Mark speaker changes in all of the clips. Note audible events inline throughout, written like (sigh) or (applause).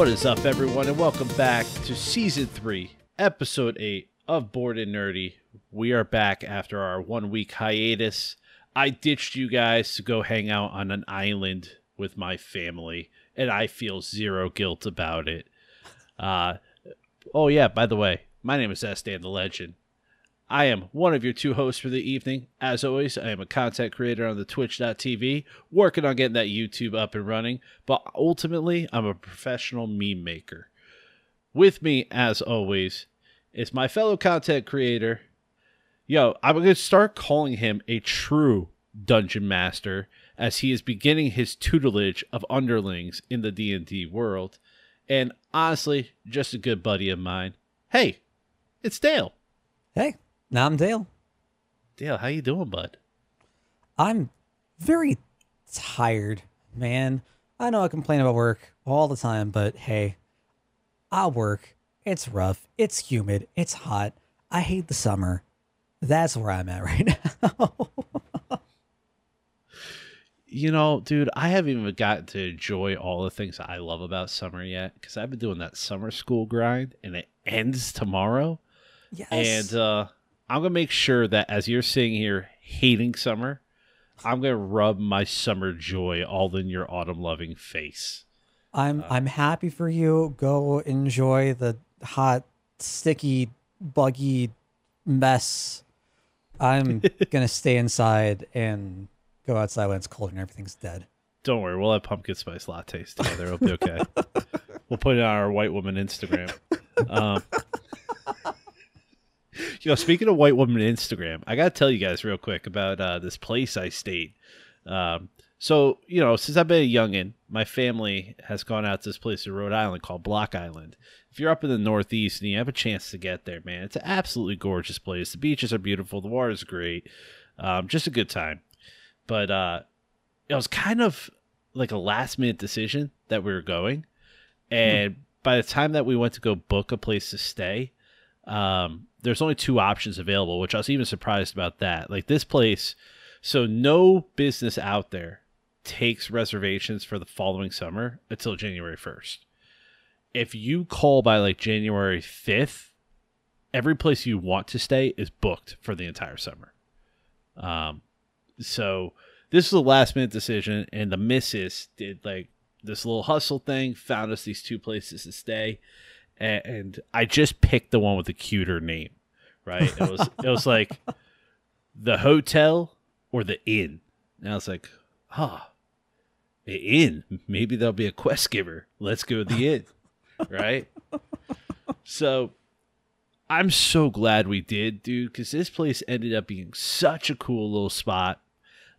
Speaker 1: What is up, everyone, and welcome back to season three, episode eight of Bored and Nerdy. We are back after our one week hiatus. I ditched you guys to go hang out on an island with my family, and I feel zero guilt about it. Uh, oh, yeah, by the way, my name is S. Dan the Legend. I am one of your two hosts for the evening. As always, I am a content creator on the twitch.tv, working on getting that YouTube up and running, but ultimately, I'm a professional meme maker. With me, as always, is my fellow content creator. Yo, I'm going to start calling him a true dungeon master as he is beginning his tutelage of underlings in the D&D world. And honestly, just a good buddy of mine. Hey, it's Dale.
Speaker 2: Hey, now I'm Dale.
Speaker 1: Dale, how you doing, bud?
Speaker 2: I'm very tired, man. I know I complain about work all the time, but hey, I work. It's rough. It's humid. It's hot. I hate the summer. That's where I'm at right (laughs) now.
Speaker 1: You know, dude, I haven't even gotten to enjoy all the things I love about summer yet because I've been doing that summer school grind and it ends tomorrow.
Speaker 2: yes.
Speaker 1: And uh, I'm going to make sure that as you're sitting here hating summer, I'm going to rub my summer joy all in your autumn loving face.
Speaker 2: I'm I'm happy for you. Go enjoy the hot, sticky, buggy mess. I'm (laughs) gonna stay inside and go outside when it's cold and everything's dead.
Speaker 1: Don't worry, we'll have pumpkin spice lattes together. It'll be okay. (laughs) we'll put it on our white woman Instagram. (laughs) Um, you know, speaking of white woman Instagram, I gotta tell you guys real quick about uh, this place I stayed. Um, so you know, since I've been a youngin, my family has gone out to this place in Rhode Island called Block Island. If you're up in the Northeast and you have a chance to get there, man, it's an absolutely gorgeous place. The beaches are beautiful, the water's great, um, just a good time. But uh, it was kind of like a last minute decision that we were going, and by the time that we went to go book a place to stay, um, there's only two options available, which I was even surprised about that. Like this place, so no business out there takes reservations for the following summer until January 1st. If you call by like January 5th, every place you want to stay is booked for the entire summer. Um, so this was a last minute decision, and the missus did like this little hustle thing, found us these two places to stay, and, and I just picked the one with the cuter name. Right? It was it was like the hotel or the inn, and I was like, ah, the inn. Maybe there'll be a quest giver. Let's go to the inn. right? So I'm so glad we did, dude, because this place ended up being such a cool little spot.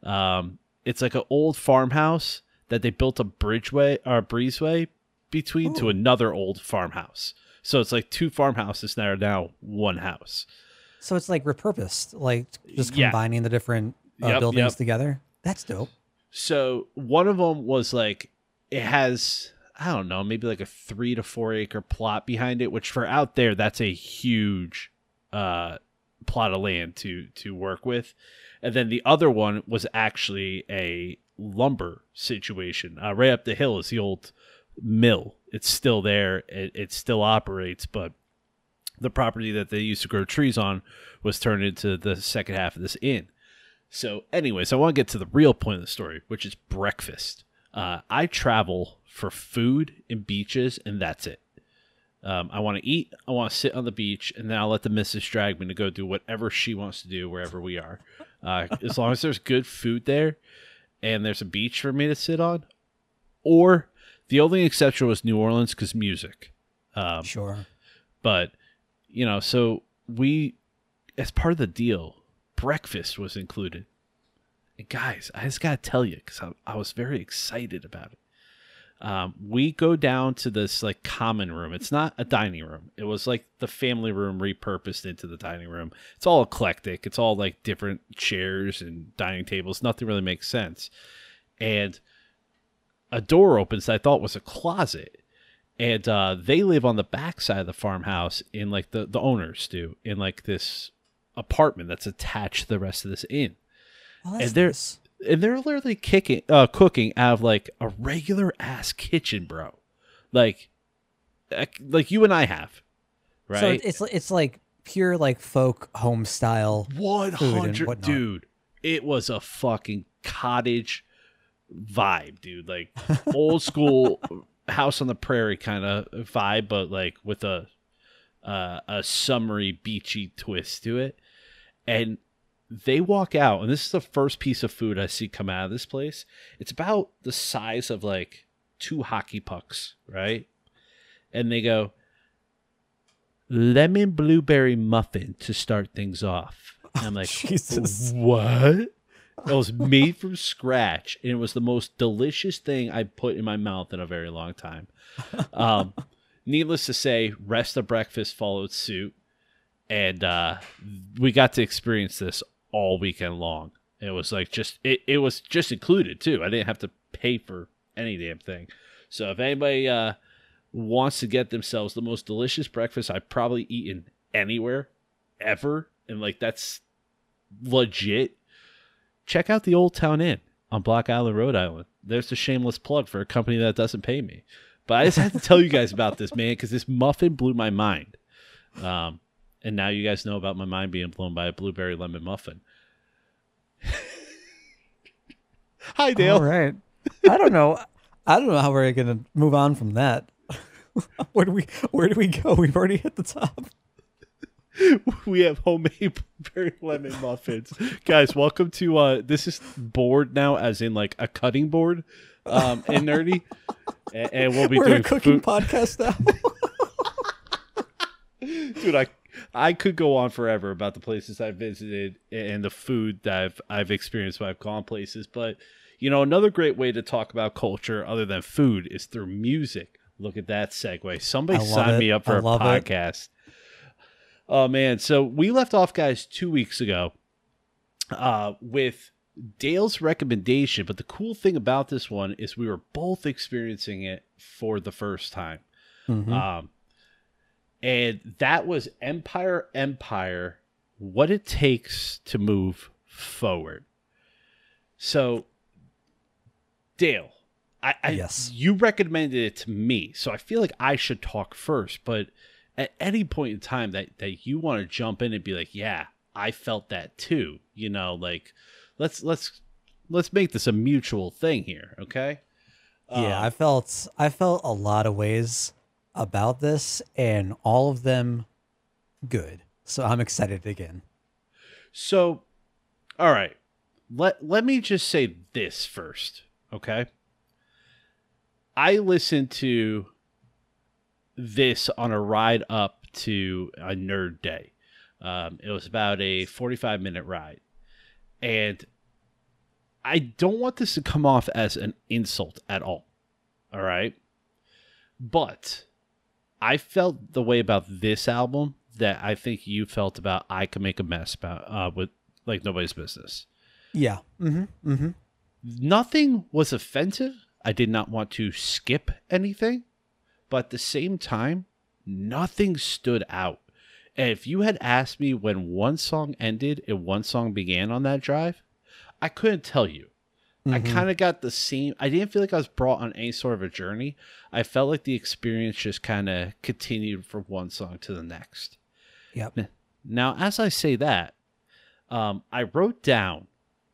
Speaker 1: Um, it's like an old farmhouse that they built a bridgeway or a breezeway between to another old farmhouse. So it's like two farmhouses that are now one house.
Speaker 2: So it's like repurposed, like just
Speaker 1: Yeah.
Speaker 2: combining the different uh,
Speaker 1: Yep,
Speaker 2: buildings
Speaker 1: yep.
Speaker 2: together. That's dope.
Speaker 1: So one of them was like it has I don't know maybe like a three to four acre plot behind it, which for out there that's a huge uh, plot of land to to work with. And then the other one was actually a lumber situation. Uh, right up the hill is the old mill. It's still there. It, it still operates, but the property that they used to grow trees on was turned into the second half of this inn. So, anyways, I want to get to the real point of the story, which is breakfast. Uh, I travel for food and beaches, and that's it. Um, I want to eat, I want to sit on the beach, and then I'll let the missus drag me to go do whatever she wants to do wherever we are. Uh, as long as there's good food there and there's a beach for me to sit on, or the only exception was New Orleans because music. Um,
Speaker 2: Sure.
Speaker 1: but you know so we as part of the deal breakfast was included. And guys i just gotta tell you because I, I was very excited about it. Um, we go down to this like common room. It's not a dining room. It was like the family room repurposed into the dining room. It's all eclectic. It's all like different chairs and dining tables. Nothing really makes sense. And a door opens that i thought was a closet and uh, they live on the backside of the farmhouse in like the the owners do in like this apartment that's attached to the rest of this inn
Speaker 2: Well,
Speaker 1: and they're
Speaker 2: nice.
Speaker 1: and they're literally kicking uh cooking out of like a regular ass kitchen bro like like you and I have, right?
Speaker 2: So it's it's like pure like folk home style.
Speaker 1: One hundred, dude. It was a fucking cottage vibe, dude. Like (laughs) old school house on the prairie kind of vibe, but like with a uh, a summery, beachy twist to it. And they walk out, and this is the first piece of food I see come out of this place. It's about the size of like two hockey pucks, right? And they go, lemon blueberry muffin to start things off. And I'm like, (laughs)
Speaker 2: Jesus.
Speaker 1: what? It was made from scratch, and it was the most delicious thing I put in my mouth in a very long time. Um, needless to say, rest of breakfast followed suit, and uh, we got to experience this all weekend long. It was like just it, it was just included too. I didn't have to pay for any damn thing. So if anybody uh, wants to get themselves the most delicious breakfast I've probably eaten anywhere ever, and like that's legit, check out the Old Town Inn on Block Island, Rhode Island. There's a shameless plug for a company that doesn't pay me. But I just had to tell you guys about this, man, because this muffin blew my mind. Um, and now you guys know about my mind being blown by a blueberry lemon muffin. (laughs) Hi, Dale.
Speaker 2: All right. I don't know. I don't know how we're gonna move on from that. (laughs) where do we Where do we go? We've already hit the top. (laughs)
Speaker 1: we have homemade (laughs) blueberry lemon muffins guys welcome to uh this is board now as in like a cutting board um and nerdy and, and we'll be
Speaker 2: We're
Speaker 1: doing
Speaker 2: a cooking
Speaker 1: food-
Speaker 2: podcast now. (laughs)
Speaker 1: dude i i could go on forever about the places i've visited and the food that i've i've experienced when i've gone places but you know another great way to talk about culture other than food is through music look at that segue somebody sign
Speaker 2: it.
Speaker 1: me up for
Speaker 2: I
Speaker 1: a
Speaker 2: podcast. it.
Speaker 1: Oh man so we left off guys two weeks ago uh with dale's recommendation but the cool thing about this one is we were both experiencing it for the first time
Speaker 2: Mhm.
Speaker 1: um, and that was Empire Empire, what it takes to move forward. So, Dale, I, I
Speaker 2: Yes.
Speaker 1: you recommended it to me, so I feel like I should talk first. But at any point in time that that you want to jump in and be like, yeah, I felt that too. You know, like let's let's let's make this a mutual thing here, okay?
Speaker 2: yeah,
Speaker 1: Um,
Speaker 2: I felt I felt a lot of ways about this, and all of them good. So I'm excited again.
Speaker 1: So, all right. Let let me just say this first, okay? I listened to this on a ride up to a nerd day. Um, it was about a 45 minute ride. And I don't want this to come off as an insult at all. All right. But I felt the way about this album that I think you felt about I Can Make a Mess about uh, with like nobody's business.
Speaker 2: Yeah. Mm-hmm. Mm-hmm.
Speaker 1: Nothing was offensive. I did not want to skip anything, but at the same time, nothing stood out. And if you had asked me when one song ended and one song began on that drive, I couldn't tell you. I
Speaker 2: Mhm.
Speaker 1: kind of got the same. I didn't feel like I was brought on any sort of a journey. I felt like the experience just kind of continued from one song to the next.
Speaker 2: Yep.
Speaker 1: Now, as I say that, um, I wrote down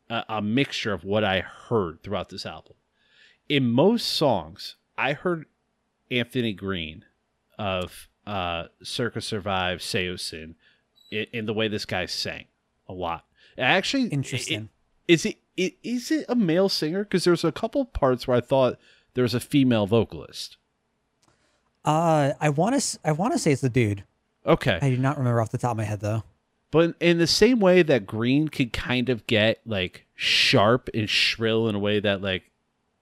Speaker 1: a, a mixture of what I heard throughout this album. In most songs, I heard Anthony Green of uh, Circa Survive, Saosin in, in the way this guy sang a lot. Actually,
Speaker 2: Interesting.
Speaker 1: is it, it is it a male singer? Because there's a couple parts where I thought there was a female vocalist.
Speaker 2: uh, I want to. I want to say it's the dude.
Speaker 1: Okay,
Speaker 2: I do not remember off the top of my head though.
Speaker 1: but in the same way that Green could kind of get like sharp and shrill in a way that like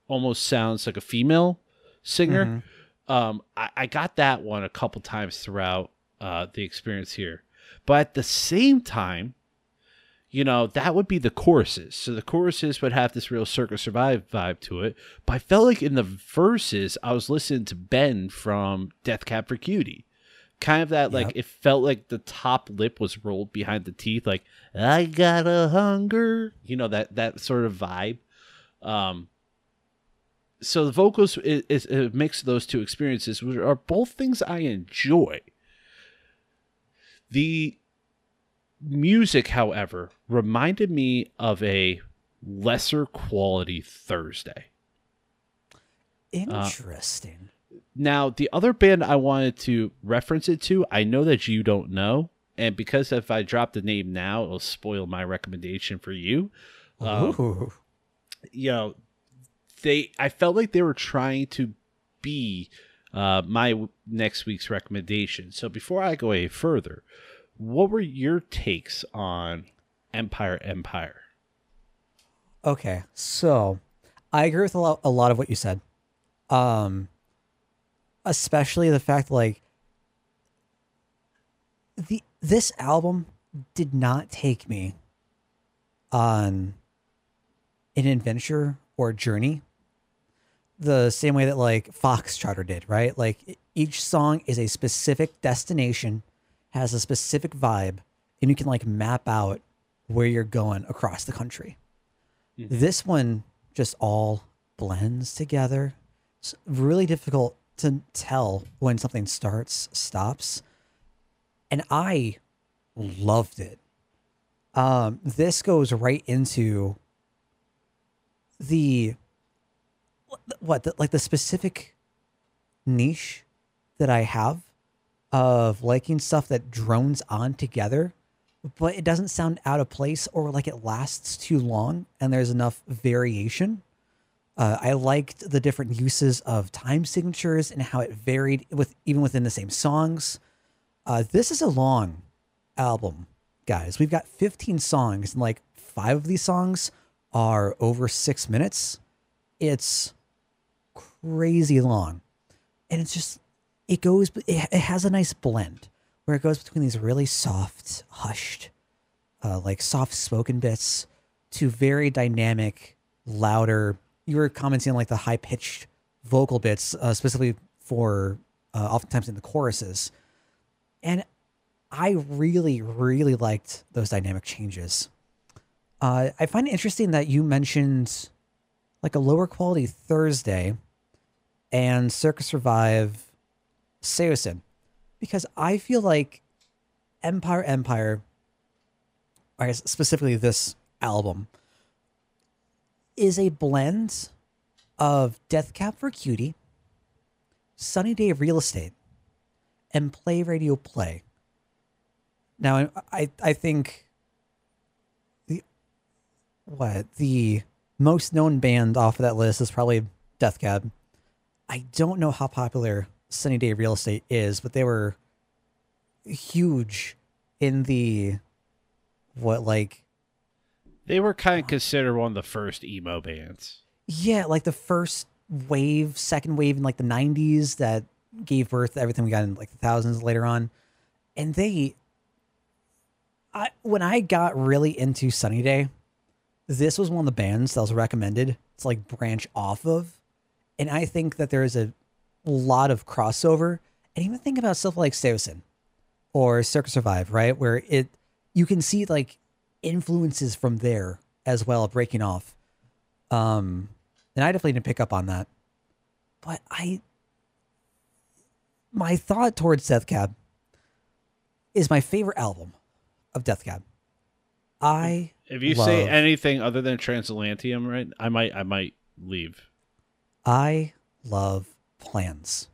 Speaker 1: almost sounds like a female singer,
Speaker 2: Mhm.
Speaker 1: Um, I, I got that one a couple times throughout uh, the experience here. But at the same time, you know, that would be the choruses. So the choruses would have this real Circa Survive vibe to it. But I felt like in the verses, I was listening to Ben from Death Cab for Cutie. Kind of that, like, it felt like the top lip was rolled behind the teeth, like, I got a hunger. You know, that, that sort of vibe. Um, so the vocals is, is a mix of those two experiences, which are both things I enjoy. The music, however, reminded me of a lesser quality Thursday.
Speaker 2: Interesting.
Speaker 1: Now, the other band I wanted to reference it to, I know that you don't know, and because if I drop the name now, it'll spoil my recommendation for you. Um,
Speaker 2: Ooh.
Speaker 1: you know, they I felt like they were trying to be uh, my w- next week's recommendation. So before I go any further, what were your takes on Empire Empire?
Speaker 2: Okay, so I agree with a lot, a lot of what you said. Um, especially the fact like the this album did not take me on an adventure or journey the same way that like Foxtrotter did, right? Like each song is a specific destination, has a specific vibe, and you can like map out where you're going across the country. This one just all blends together. It's really difficult to tell when something starts, stops. And I loved it. Um, this goes right into the what the, like the specific niche that I have of liking stuff that drones on together, but it doesn't sound out of place or like it lasts too long and there's enough variation. Uh, I liked the different uses of time signatures and how it varied with even within the same songs. Uh, this is a long album, guys. We've got 15 songs, and like five of these songs are over six minutes. It's crazy long, and it's just it goes. It, it has a nice blend where it goes between these really soft, hushed, uh, like soft spoken bits to very dynamic, louder. You were commenting on like the high pitched vocal bits, uh, specifically for uh, oftentimes in the choruses. And I really, really liked those dynamic changes. Uh, I find it interesting that you mentioned like a lower quality Thursday and Circa Survive Saosin because I feel like Empire Empire, I guess specifically this album, is a blend of Death Cab for Cutie, Sunny Day of Real Estate, and Play Radio Play. Now, I I think the what the most known band off of that list is probably Death Cab. I don't know how popular Sunny Day Real Estate is, but they were huge in the what like
Speaker 1: They were kind of considered one of the first emo bands.
Speaker 2: yeah, like the first wave, second wave in like the 90s that gave birth to everything we got in like the thousands later on. And they I when I got really into Sunny Day, this was one of the bands that was recommended to like branch off of. And I think that there is a lot of crossover. And even think about stuff like Saosin or Circa Survive, right? Where it you can see like influences from there as well breaking off. Um and I definitely didn't pick up on that. But I my thought towards Death Cab is my favorite album of Death Cab. I
Speaker 1: If you say anything other than Transatlanticism, right, I might I might leave.
Speaker 2: I love Plans.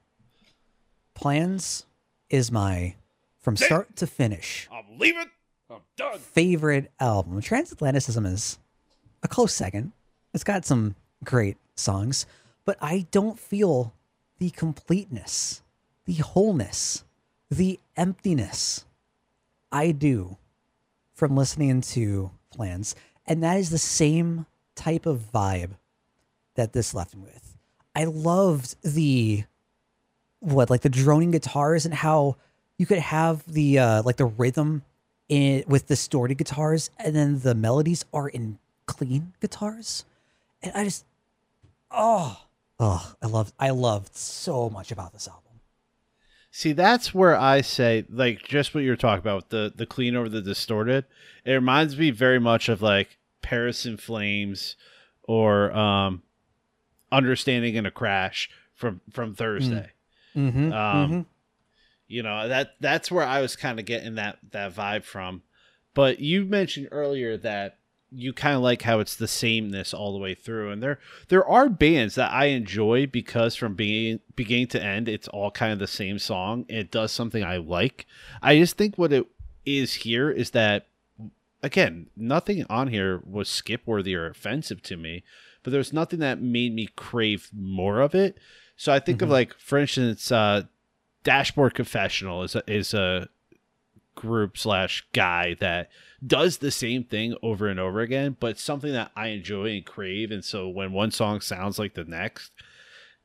Speaker 2: Plans is my from start to finish
Speaker 1: I'm leaving. I'm done.
Speaker 2: favorite album. Transatlanticism is a close second. It's got some great songs, but I don't feel the completeness, the wholeness, the emptiness I do from listening to Plans. And that is the same type of vibe that this left me with. I loved the what like the droning guitars and how you could have the uh like the rhythm in with distorted guitars and then the melodies are in clean guitars and i just oh oh i loved i loved so much about this album
Speaker 1: See, that's where I say, like, just what you're talking about, the the clean over the distorted. It reminds me very much of like Paris in Flames, or um, understanding in a crash from from Thursday.
Speaker 2: Mm-hmm.
Speaker 1: Um,
Speaker 2: mm-hmm.
Speaker 1: You know that that's where I was kind of getting that that vibe from. But you mentioned earlier that you kind of like how it's the sameness all the way through, and there there are bands that I enjoy because from being beginning to end, it's all kind of the same song. It does something I like. I just think what it is here is that again, nothing on here was skip worthy or offensive to me, but there's nothing that made me crave more of it. So I think of
Speaker 2: Mhm.
Speaker 1: like, for instance, uh, Dashboard Confessional is a, is a group slash guy that does the same thing over and over again, but something that I enjoy and crave. And so when one song sounds like the next,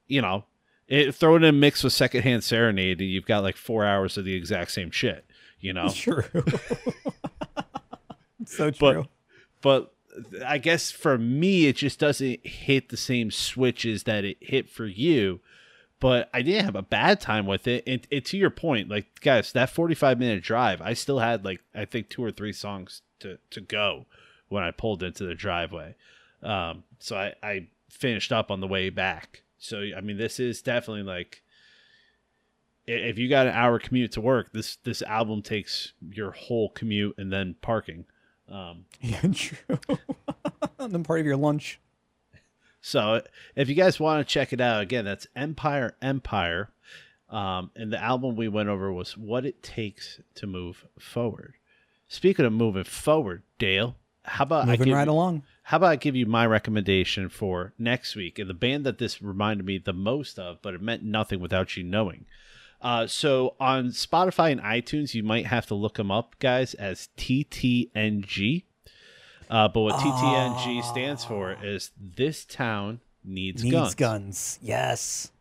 Speaker 1: you know, it, throw it in a mix with Secondhand Serenade, and you've got like four hours of the exact same shit. You know, (laughs)
Speaker 2: True. (laughs) so
Speaker 1: But-
Speaker 2: true.
Speaker 1: but I guess for me, it just doesn't hit the same switches that it hit for you. But I didn't have a bad time with it. And, and to your point, like guys, that forty-five minute drive, I still had like I think two or three songs to to go when I pulled into the driveway. Um, so I I finished up on the way back. So I mean, this is definitely like if you got an hour commute to work, this this album takes your whole commute and then parking. Um, (laughs)
Speaker 2: Yeah, true. (laughs) and then part of your lunch.
Speaker 1: So if you guys want to check it out, again, that's Empire Empire. Um, and the album we went over was What It Takes to Move Forward. Speaking of moving forward, Dale, how about I
Speaker 2: Moving
Speaker 1: give
Speaker 2: right
Speaker 1: you,
Speaker 2: along.
Speaker 1: how about I give you my recommendation for next week and the band that this reminded me the most of, but it meant nothing without you knowing. Uh, so on Spotify and iTunes, you might have to look them up, guys, as TTNG. Uh, but what TTNG stands for is This Town Needs,
Speaker 2: Needs
Speaker 1: Guns.
Speaker 2: guns. Yes.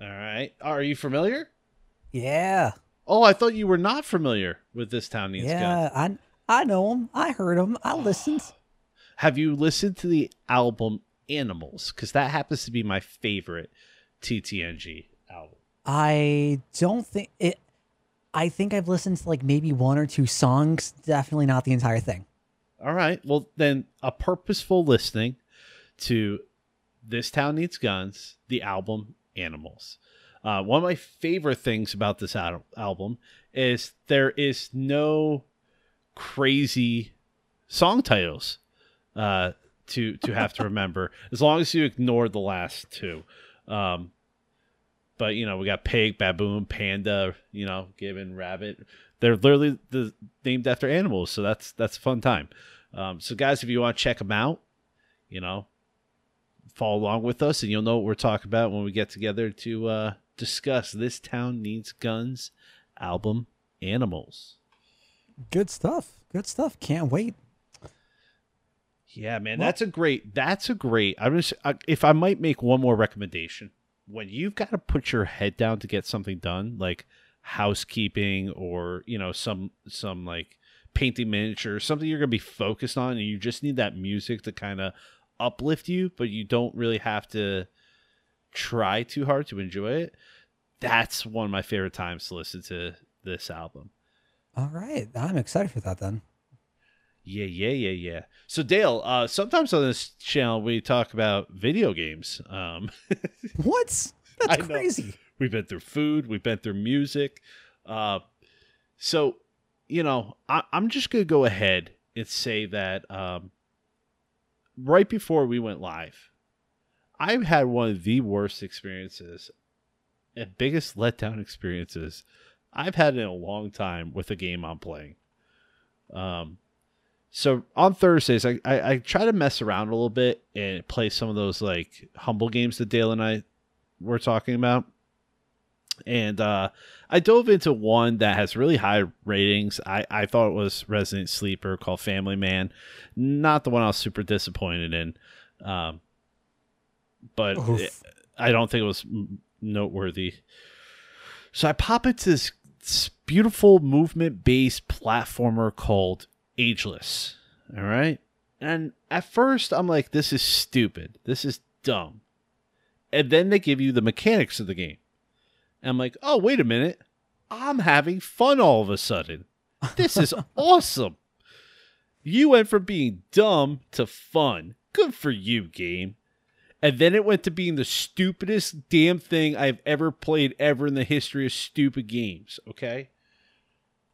Speaker 1: All right. Are you familiar?
Speaker 2: Yeah.
Speaker 1: Oh, I thought you were not familiar with This Town Needs Guns.
Speaker 2: yeah. I I know them. I heard them. I listened. (sighs)
Speaker 1: Have you listened to the album Animals? Because that happens to be my favorite TTNG album.
Speaker 2: I don't think it. I think I've listened to like maybe one or two songs. Definitely not the entire thing.
Speaker 1: All right. Well, then a purposeful listening to This Town Needs Guns, the album Animals. Uh, one of my favorite things about this al- album is there is no crazy song titles uh, to to have to remember (laughs) as long as you ignore the last two. Um, but you know we got pig, baboon, panda, you know, gibbon, rabbit. They're literally the, named after animals, so that's that's a fun time. Um, so guys, if you want to check them out, you know, follow along with us, and you'll know what we're talking about when we get together to uh, discuss this town needs guns album animals.
Speaker 2: Good stuff. Good stuff. Can't wait.
Speaker 1: Yeah, man,
Speaker 2: Well-
Speaker 1: that's a great. That's a great. I'm just I- if I might make one more recommendation. When you've got to put your head down to get something done, like housekeeping or you know some some like painting miniature something you're gonna be focused on, and you just need that music to kind of uplift you, but you don't really have to try too hard to enjoy it. That's one of my favorite times to listen to this album.
Speaker 2: All right. I'm excited for that then.
Speaker 1: Yeah, yeah, yeah, yeah. So Dale, uh, sometimes on this channel we talk about video games. Um, (laughs)
Speaker 2: What? (laughs)
Speaker 1: I
Speaker 2: That's
Speaker 1: know.
Speaker 2: crazy.
Speaker 1: we've been through food, we've been through music. Uh, so, you know, I, I'm just gonna go ahead and say that um, right before we went live, I've had one of the worst experiences and biggest letdown experiences I've had in a long time with a game I'm playing. Um, so on Thursdays, I, I, I try to mess around a little bit and play some of those like humble games that Dale and I were talking about. And uh, I dove into one that has really high ratings. I, I thought it was Resident Sleeper called Family Man. Not the one I was super disappointed in. Um, but it- I don't think it was noteworthy. So I pop into this, this beautiful movement based platformer called Ageless. All right. And at first, I'm like, this is stupid. This is dumb. And then they give you the mechanics of the game. And I'm like, oh, wait a minute. I'm having fun all of a sudden. This is (laughs) awesome. You went from being dumb to fun. Good for you, game. And then it went to being the stupidest damn thing I've ever played ever in the history of stupid games. Okay.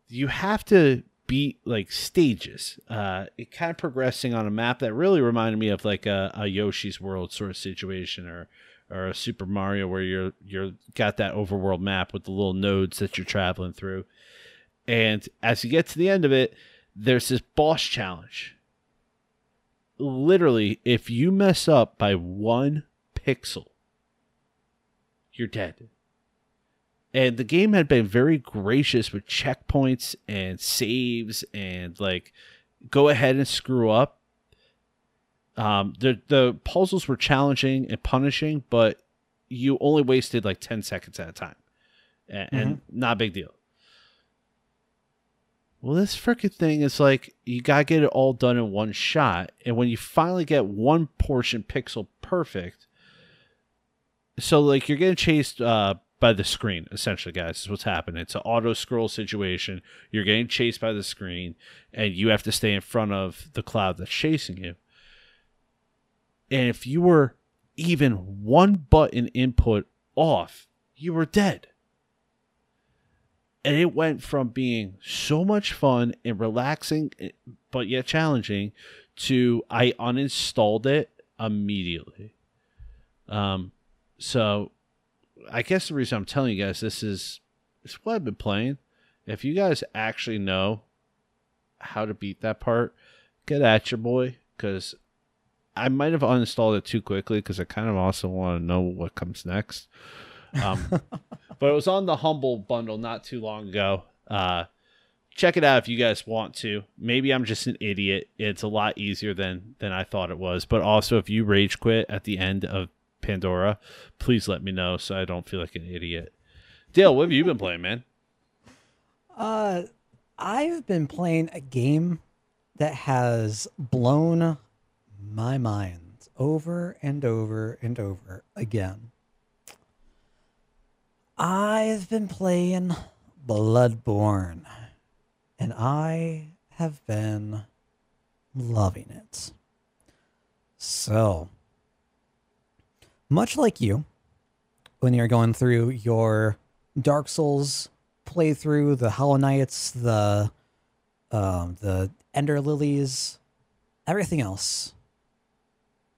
Speaker 1: You have to beat like stages. Uh, it kind of progressing on a map that really reminded me of like a, a Yoshi's World sort of situation or or a Super Mario where you're you're got that overworld map with the little nodes that you're traveling through. And as you get to the end of it, there's this boss challenge literally, if you mess up by one pixel, you're dead. And the game had been very gracious with checkpoints and saves and like go ahead and screw up. Um, the the puzzles were challenging and punishing, but you only wasted like ten seconds at a time, and, mm-hmm. and not a big deal. Well, this freaking thing is like you gotta get it all done in one shot, and when you finally get one portion pixel perfect, so like you're getting chased uh, by the screen. Essentially, guys, is what's happening. It's an auto scroll situation. You're getting chased by the screen, and you have to stay in front of the cloud that's chasing you. And if you were even one button input off, you were dead. And it went from being so much fun and relaxing eh, but yet challenging to i uninstalled it immediately. Um so i guess the reason i'm telling you guys this is is what i've been playing. If you guys actually know how to beat that part get at your boy because i might have uninstalled it too quickly because i kind of also want to know what comes next um, (laughs) but it was on the Humble bundle not too long ago. Uh, check it out if you guys want to. Maybe I'm just an idiot. It's a lot easier than than I thought it was. But also, if you rage quit at the end of Pandora, please let me know so I don't feel like an idiot. Dale, what have you been playing, man?
Speaker 2: Uh, I've been playing a game that has blown my mind over and over and over again. I've been playing Bloodborne, and I have been loving it. So, much like you, when you're going through your Dark Souls playthrough, the Hollow Knights, the um, the Ender Lilies, everything else,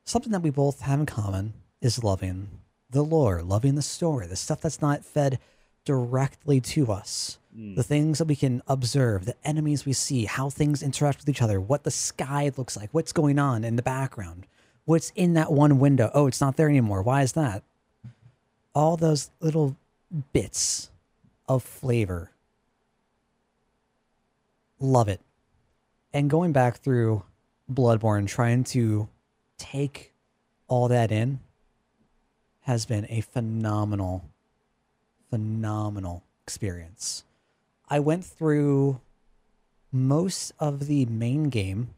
Speaker 2: something that we both have in common is loving the lore, loving the story, the stuff that's not fed directly to us, mm. the things that we can observe, the enemies we see, how things interact with each other, what the sky looks like, what's going on in the background, what's in that one window. Oh, it's not there anymore. Why is that? All those little bits of flavor. Love it. And going back through Bloodborne, trying to take all that in has been a phenomenal, phenomenal experience. I went through most of the main game.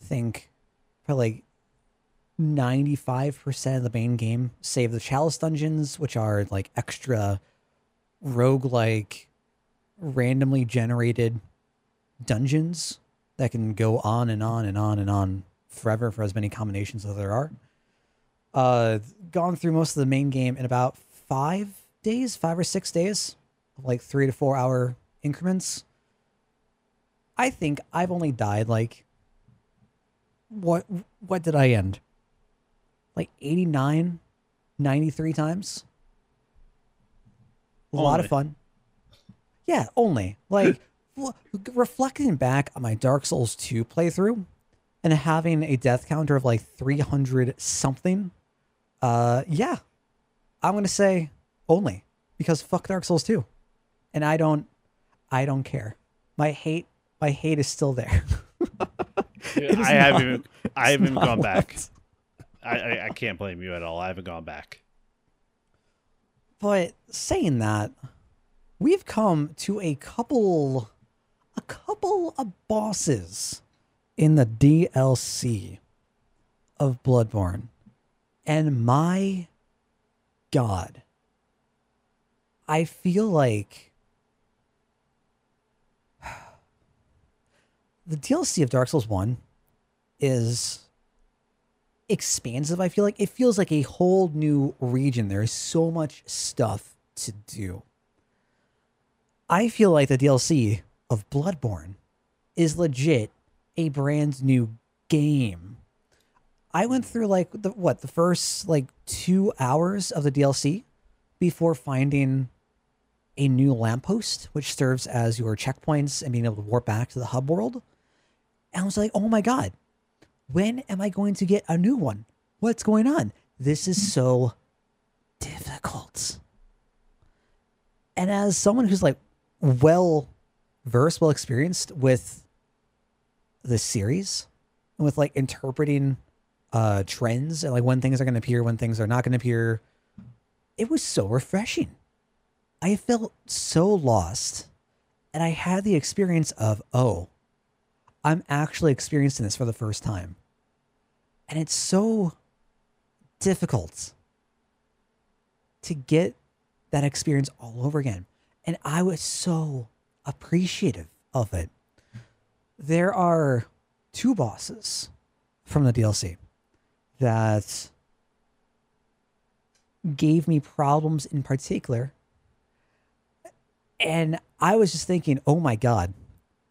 Speaker 2: I think probably 95% of the main game, save the chalice dungeons, which are like extra rogue-like randomly generated dungeons that can go on and on and on and on forever for as many combinations as there are. Uh, gone through most of the main game in about five days, five or six days, like three to four hour increments. I think I've only died like what what did I end? Like 89, 93 times. A only. lot of fun. Yeah, only. Like (laughs) reflecting back on my Dark Souls 2 playthrough and having a death counter of like 300 something uh, yeah, I'm gonna say only because fuck Dark Souls 2, and I don't, I don't care. My hate, my hate is still there. (laughs)
Speaker 1: I haven't, I haven't gone back. I, I, I can't blame you at all. I haven't gone back.
Speaker 2: But saying that, we've come to a couple, a couple of bosses in the DLC of Bloodborne and my God, I feel like (sighs) the DLC of Dark Souls 1 is expansive. I feel like it feels like a whole new region. There is so much stuff to do. I feel like the DLC of Bloodborne is legit a brand new game. I went through like the what the first like two hours of the DLC before finding a new lamppost, which serves as your checkpoints and being able to warp back to the hub world. And I was like, oh my God, when am I going to get a new one? What's going on? This is so difficult. And as someone who's like well versed, well experienced with the series, with like interpreting uh trends and like when things are going to appear, when things are not going to appear, it was so refreshing. I felt so lost. And I had the experience of, oh, I'm actually experiencing this for the first time. And it's so difficult to get that experience all over again. And I was so appreciative of it. There are two bosses from the DLC that gave me problems in particular. And I was just thinking, oh my God,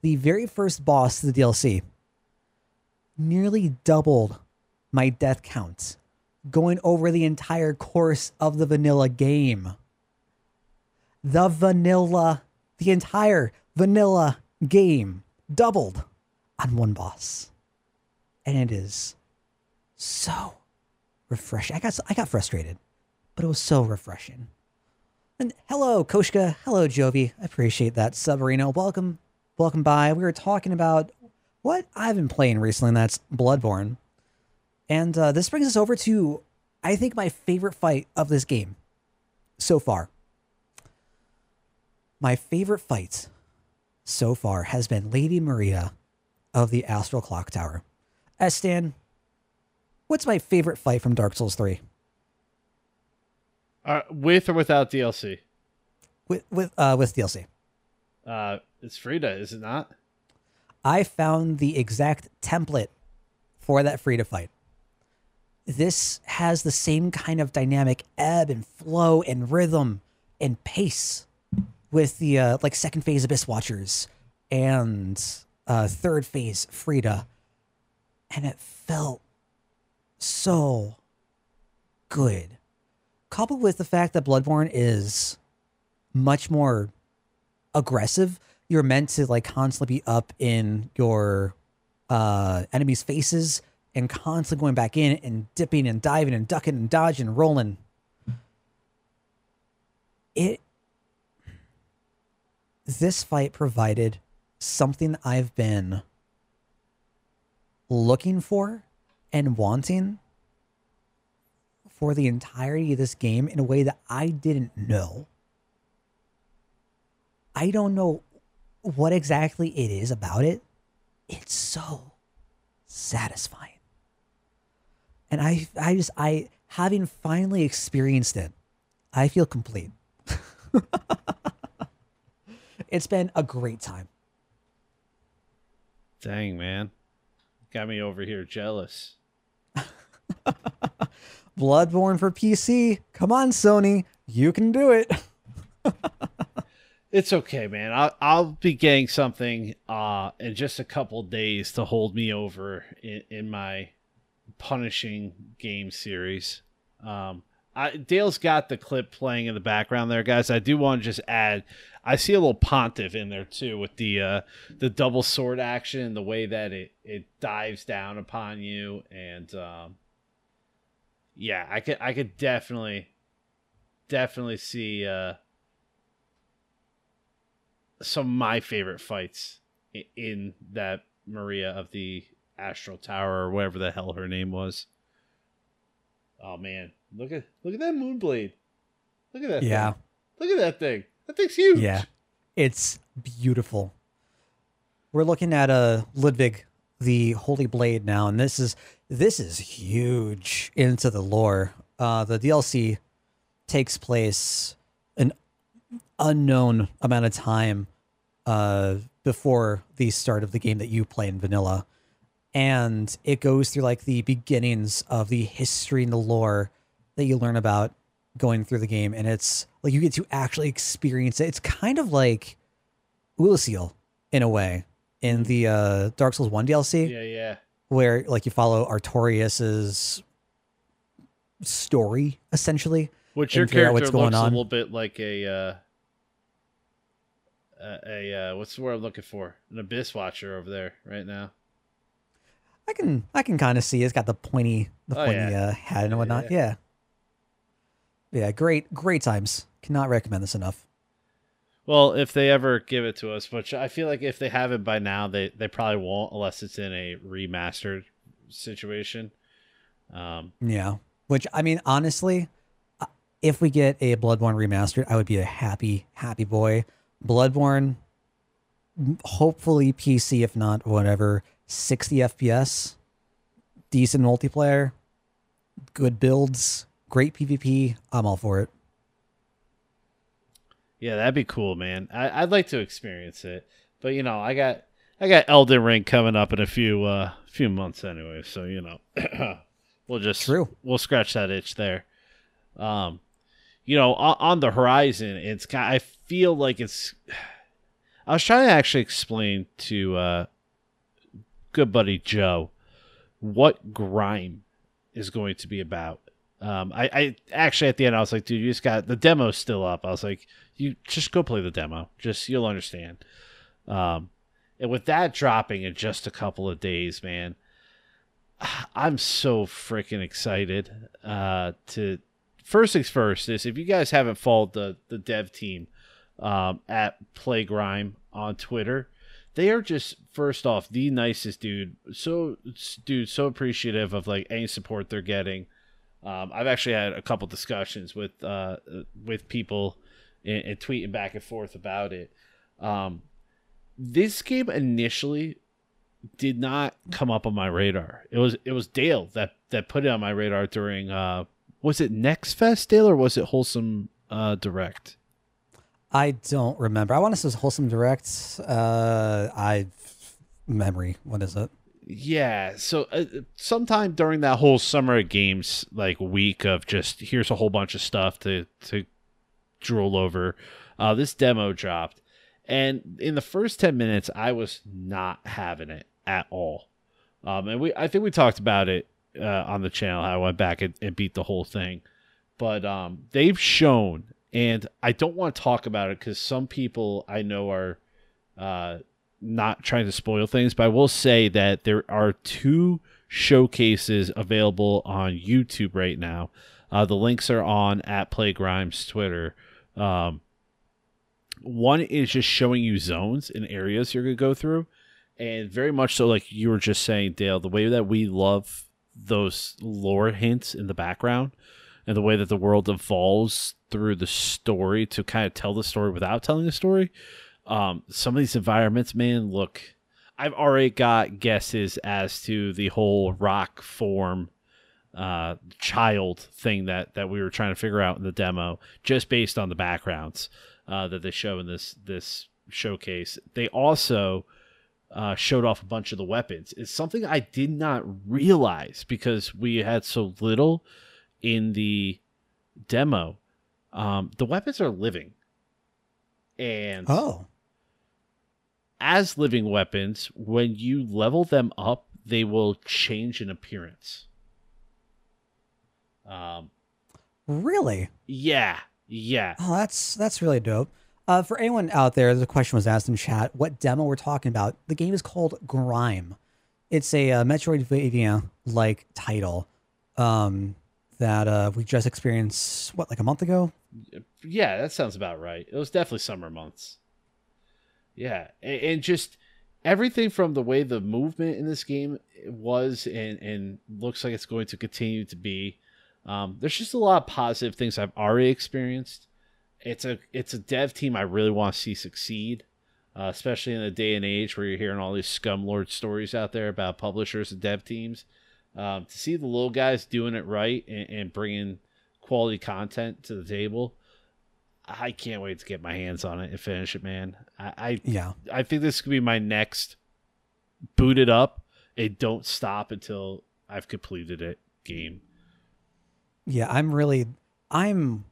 Speaker 2: the very first boss of the DLC nearly doubled my death count going over the entire course of the vanilla game. The vanilla, the entire vanilla game doubled on one boss. And it is so refreshing. I got I got frustrated, but it was so refreshing. And hello, Koshka. Hello, Jovi. I appreciate that. Subarino, welcome, welcome by. We were talking about what I've been playing recently, and that's Bloodborne. And uh, this brings us over to, I think, my favorite fight of this game so far. My favorite fight so far has been Lady Maria of the Astral Clock Tower. Estan, what's my favorite fight from Dark Souls 3?
Speaker 1: Uh, with or without DLC?
Speaker 2: With with uh with DLC.
Speaker 1: Uh, it's Friede, is it not?
Speaker 2: I found the exact template for that Friede fight. This has the same kind of dynamic ebb and flow and rhythm and pace with the uh, like second phase Abyss Watchers and uh, third phase Friede, and it felt so good. Coupled with the fact that Bloodborne is much more aggressive, you're meant to like constantly be up in your uh, enemies' faces and constantly going back in and dipping and diving and ducking and dodging and rolling. It this fight provided something I've been looking for and wanting for the entirety of this game in a way that I didn't know. I don't know what exactly it is about it. It's so satisfying. And I I just I having finally experienced it, I feel complete. (laughs) it's been a great time.
Speaker 1: Dang, man. Got me over here jealous. (laughs)
Speaker 2: Bloodborne for PC. Come on, Sony. You can do it. (laughs)
Speaker 1: it's okay, man. I'll, I'll be getting something uh, in just a couple days to hold me over in, in my punishing game series. Um, I, Dale's got the clip playing in the background there, guys. I do want to just add, I see a little pontiff in there too with the uh, the double sword action, and the way that it it dives down upon you, and um, yeah, I could I could definitely definitely see uh, some of my favorite fights in, in that Maria of the Astral Tower or whatever the hell her name was. Oh man, look at look at that moonblade. Look at that.
Speaker 2: Yeah.
Speaker 1: Thing. Look at that thing. That thing's huge.
Speaker 2: Yeah. It's beautiful. We're looking at a uh, Ludwig, the Holy Blade now, and this is this is huge into the lore. Uh, the DLC takes place an unknown amount of time uh, before the start of the game that you play in vanilla, and it goes through like the beginnings of the history and the lore that you learn about going through the game, and it's like you get to actually experience it. It's kind of like Oolacile in a way in the uh, Dark Souls One DLC
Speaker 1: Yeah, yeah.
Speaker 2: where like you follow Artorias's story essentially.
Speaker 1: Which your
Speaker 2: and figure out
Speaker 1: character
Speaker 2: what's going
Speaker 1: looks a little bit like a uh, a, a uh, what's the word I'm looking for? An abyss watcher over there right now.
Speaker 2: I can I can kind of see it's got the pointy the
Speaker 1: Oh,
Speaker 2: pointy
Speaker 1: yeah.
Speaker 2: uh, hat and
Speaker 1: Yeah,
Speaker 2: whatnot. Yeah. Yeah, great great times. Cannot recommend this enough.
Speaker 1: Well, if they ever give it to us, which I feel like if they have it by now, they they probably won't unless it's in a remastered situation. Um,
Speaker 2: Yeah. Which I mean, honestly, uh, if we get a Bloodborne remastered, I would be a happy happy boy. Bloodborne, hopefully PC, if not whatever, sixty FPS, decent multiplayer, good builds, great PvP. I'm all for it.
Speaker 1: yeah, that'd be cool, man. I, I'd like to experience it, but you know, I got I got Elden Ring coming up in a few uh few months anyway, so you know, (clears throat) we'll just
Speaker 2: True.
Speaker 1: we'll scratch that itch there. Um, you know, on, on the horizon, it's kind. I feel like it's. (sighs) I was trying to actually explain to uh, good buddy Joe what grime is going to be about. Um, I, I actually at the end I was like, dude, you just got the demo's still up. I was like, you just go play the demo. Just you'll understand. Um, and with that dropping in just a couple of days, man, (sighs) I'm so freaking excited uh, to. First things first is if you guys haven't followed the the dev team um, at Play Grime on Twitter, they are just first off the nicest dude. So dude, so appreciative of like any support they're getting. Um, I've actually had a couple discussions with uh, with people and, and tweeting back and forth about it. Um, this game initially did not come up on my radar. It was it was Dale that that put it on my radar during uh was it Next Fest Dale or was it Wholesome uh Direct?
Speaker 2: I don't remember. I want to say Wholesome Direct. Uh, I memory. What is it?
Speaker 1: Yeah, so uh, sometime during that whole summer games like week of just here's a whole bunch of stuff to to drool over, uh, this demo dropped, and in the first ten minutes, I was not having it at all. Um, and we I think we talked about it uh, on the channel. How I went back and, and beat the whole thing, but um, they've shown, and I don't want to talk about it because some people I know are. Not trying to spoil things, but I will say that there are two showcases available on YouTube right now. Uh, the links are on at Play Grimes Twitter. Um, one is just showing you zones and areas you're gonna go through, and very much so, like you were just saying, Dale, the way that we love those lore hints in the background, and the way that the world evolves through the story to kind of tell the story without telling the story um, some of these environments, man, look. I've already got guesses as to the whole rock form uh, child thing that that we were trying to figure out in the demo, just based on the backgrounds uh, that they show in this this showcase. They also uh, showed off a bunch of the weapons. It's something I did not realize because we had so little in the demo. Um, the weapons are living, and
Speaker 2: Oh,
Speaker 1: as living weapons, when you level them up, they will change in appearance. Um,
Speaker 2: really?
Speaker 1: yeah, yeah.
Speaker 2: Oh, that's that's really dope. Uh, for anyone out there, the question was asked in chat: what demo we're talking about? The game is called Grime. It's a uh, Metroidvania-like title um, that uh, we just experienced. What, like a month ago?
Speaker 1: Yeah, that sounds about right. It was definitely summer months. Yeah, and, just everything from the way the movement in this game was and and looks like it's going to continue to be. Um, there's just a lot of positive things I've already experienced. It's a it's a dev team I really want to see succeed, uh, especially in a day and age where you're hearing all these scumlord stories out there about publishers and dev teams. Um, to see the little guys doing it right and, and bringing quality content to the table, I can't wait to get my hands on it and finish it, man. I I,
Speaker 2: Yeah.
Speaker 1: I think this could be my next booted up a don't stop until I've completed it game.
Speaker 2: Yeah, I'm really I'm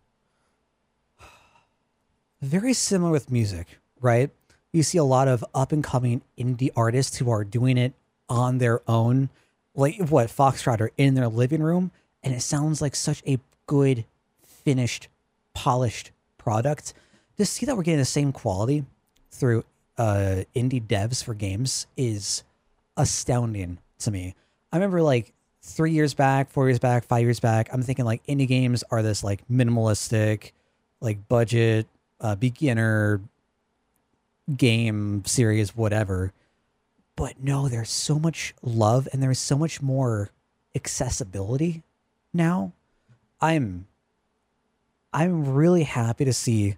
Speaker 2: very similar with music, right? You see a lot of up and coming indie artists who are doing it on their own, like what Foxtrot are in their living room, and it sounds like such a good, finished, polished product. To see that we're getting the same quality through uh, indie devs for games is astounding to me. I remember like three years back, four years back, five years back, I'm thinking like indie games are this like minimalistic, like budget, uh, beginner game series, whatever. But no, there's so much love and there's so much more accessibility now. I'm I'm really happy to see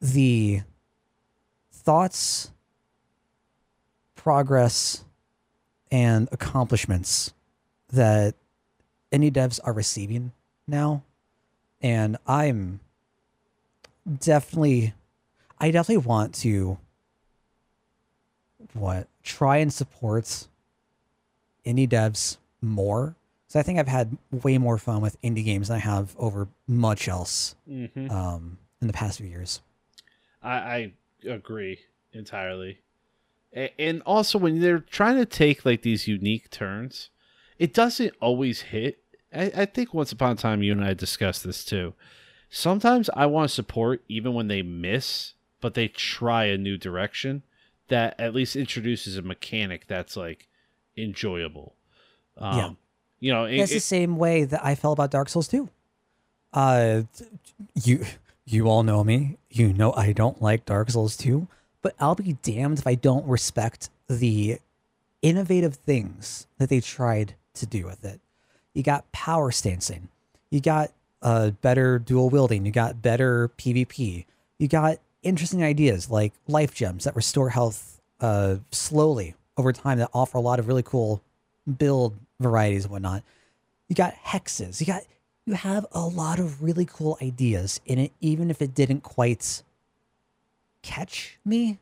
Speaker 2: the thoughts, progress, and accomplishments that indie devs are receiving now. And I'm definitely, I definitely want to, what, try and support indie devs more. So I think I've had way more fun with indie games than I have over much else
Speaker 1: Mm-hmm.
Speaker 2: um, in the past few years.
Speaker 1: I, I agree entirely. A- And also, when they're trying to take like these unique turns, it doesn't always hit. I, I think once upon a time, you and I discussed this too. Sometimes I want to support even when they miss, but they try a new direction that at least introduces a mechanic that's like enjoyable. Um,
Speaker 2: Yeah.
Speaker 1: You know, it-
Speaker 2: It's the same way that I felt about Dark Souls 2. Uh, you you all know me. You know I don't like Dark Souls 2, but I'll be damned if I don't respect the innovative things that they tried to do with it. You got power stancing. You got uh, better dual wielding. You got better PvP. You got interesting ideas like life gems that restore health uh, slowly over time that offer a lot of really cool build varieties and whatnot. You got hexes. You got you have a lot of really cool ideas in it, even if it didn't quite catch me.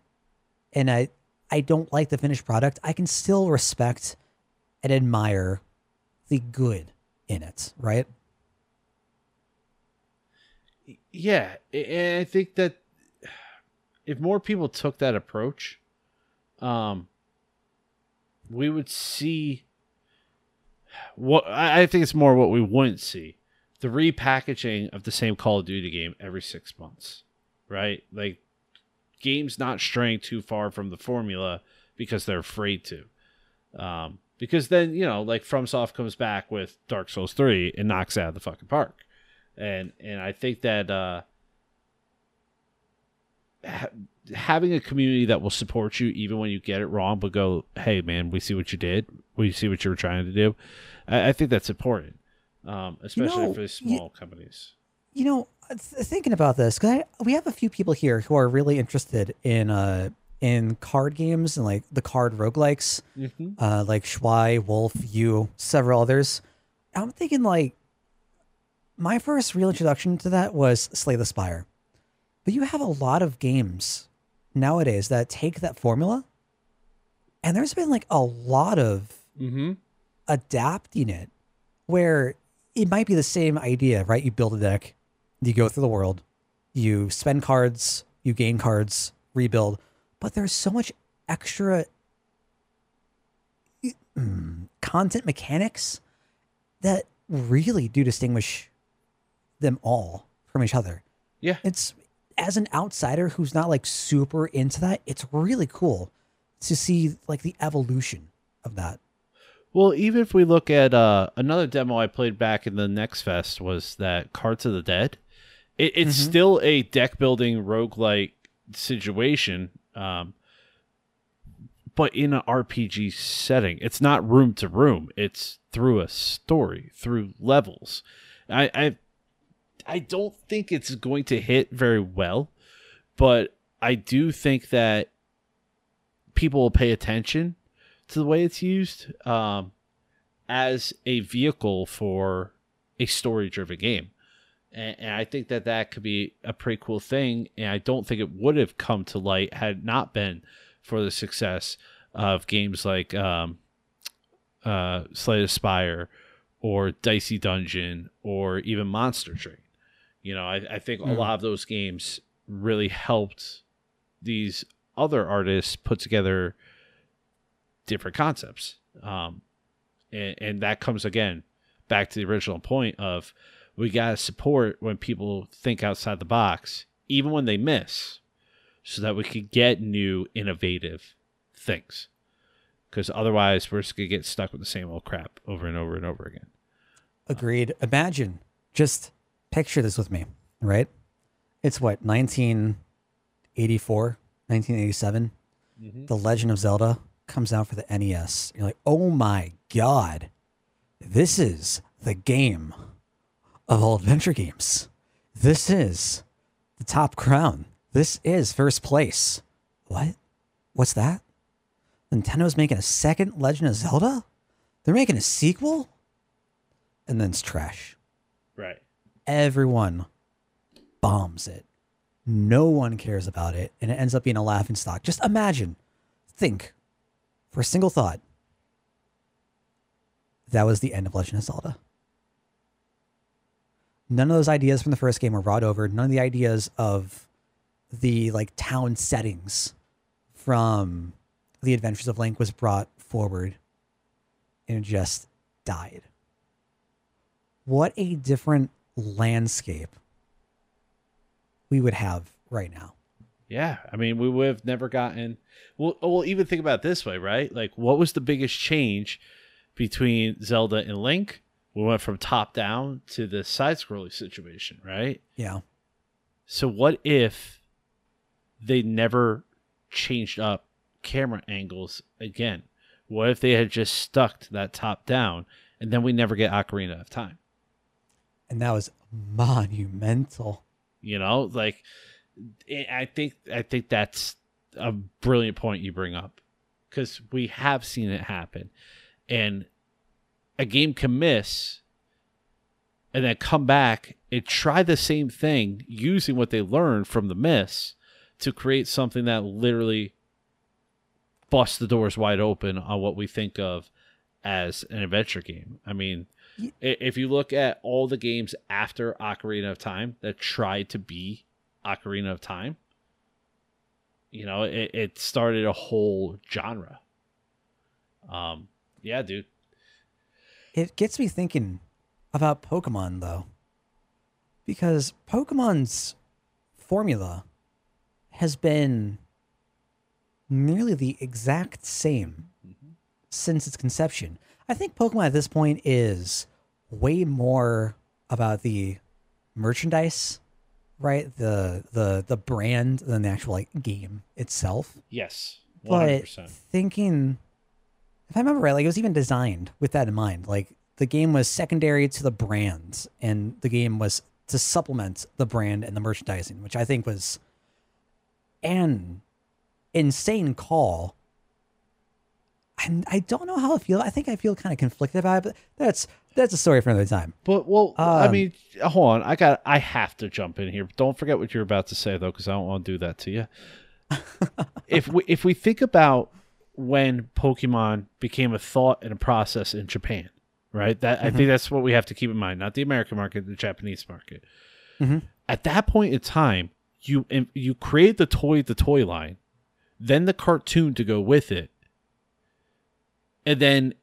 Speaker 2: And I I don't like the finished product. I can still respect and admire the good in it, right?
Speaker 1: yeah and i think that if more people took that approach um we would see what i think it's more what we wouldn't see. The repackaging of the same call of duty game every six months right? Like games not straying too far from the formula because they're afraid to. Um because then you know like FromSoft comes back with Dark Souls 3 and knocks out of the fucking park. And and I think that uh, ha- having a community that will support you even when you get it wrong, but go, hey man, we see what you did, we see what you were trying to do. I, I think that's important, um, especially
Speaker 2: know,
Speaker 1: for the
Speaker 2: you-
Speaker 1: small companies.
Speaker 2: You know, thinking about this, cause I, we have a few people here who are really interested in uh in card games and like the card roguelikes.
Speaker 1: Mm-hmm.
Speaker 2: uh, like Schwei, Wolf, you, several others. I'm thinking like my first real introduction to that was Slay the Spire. But you have a lot of games nowadays that take that formula, and there's been like a lot of
Speaker 1: Mm-hmm.
Speaker 2: adapting it where it might be the same idea, right? You build a deck, you go through the world, you spend cards, you gain cards, rebuild, but there's so much extra (clears throat) content mechanics that really do distinguish them all from each other.
Speaker 1: Yeah.
Speaker 2: It's as an outsider who's not like super into that, it's really cool to see like the evolution of that.
Speaker 1: Well, even if we look at uh, another demo I played back in the Next Fest was that Cards of the Dead. It, it's
Speaker 2: Mhm.
Speaker 1: still a deck building roguelike situation, um, but in an RPG setting. It's not room to room. It's through a story, through levels. I, I I don't think it's going to hit very well, but I do think that people will pay attention to the way it's used um, as a vehicle for a story driven game. And, and I think that that could be a pretty cool thing. And I don't think it would have come to light had it not been for the success of games like um, uh, Slay the Spire or Dicey Dungeon or even Monster Train. You know, I, I think a
Speaker 2: Mm.
Speaker 1: lot of those games really helped these other artists put together different concepts. Um, and, and that comes again back to the original point of we got to support when people think outside the box, even when they miss, so that we could get new, innovative things. Because otherwise, we're just going to get stuck with the same old crap over and over and over again.
Speaker 2: Agreed. Imagine, just picture this with me, right? It's what, 1984, 1987? The Legend of Zelda comes out for the NES. You're like, oh my God, this is the game of all adventure games. This is the top crown. This is first place. What? What's that? Nintendo's making a second Legend of Zelda? They're making a sequel? And then it's trash.
Speaker 1: Right.
Speaker 2: Everyone bombs it. No one cares about it. And it ends up being a laughing stock. Just imagine, think for a single thought. That was the end of Legend of Zelda. None of those ideas from the first game were brought over. None of the ideas of the like town settings from the Adventures of Link was brought forward and just died. What a different landscape we would have right now.
Speaker 1: Yeah, I mean, we would have never gotten. Well, oh, well, even think about it this way, right? Like, what was the biggest change between Zelda and Link? We went from top down to the side-scrolling situation, right?
Speaker 2: Yeah.
Speaker 1: So, what if they never changed up camera angles again? What if they had just stuck to that top down, and then we never get Ocarina of Time?
Speaker 2: And that was monumental.
Speaker 1: You know, like I think I think that's a brilliant point you bring up because we have seen it happen, and a game can miss and then come back and try the same thing using what they learned from the miss to create something that literally busts the doors wide open on what we think of as an adventure game. I mean, if you look at all the games after Ocarina of Time that tried to be Ocarina of Time, you know, it, it started a whole genre. Um, yeah, dude.
Speaker 2: It gets me thinking about Pokemon though. Because Pokemon's formula has been nearly the exact same since its conception. I think Pokemon at this point is way more about the merchandise, right? The the the brand than the actual like game itself.
Speaker 1: Yes, one hundred
Speaker 2: But thinking, if I remember right, like it was even designed with that in mind. Like the game was secondary to the brand, and the game was to supplement the brand and the merchandising, which I think was an insane call. And I don't know how I feel. I think I feel kind of conflicted about it, but that's that's a story for another time.
Speaker 1: But well, I
Speaker 2: Um,
Speaker 1: mean, hold on. I got. I have to jump in here. Don't forget what you're about to say though, because I don't want to do that to you. (laughs) if we if we think about when Pokemon became a thought and a process in Japan, right? That I think that's what we have to keep in mind. Not the American market, the Japanese market.
Speaker 2: Mhm.
Speaker 1: At that point in time, you you create the toy, the toy line, then the cartoon to go with it, and then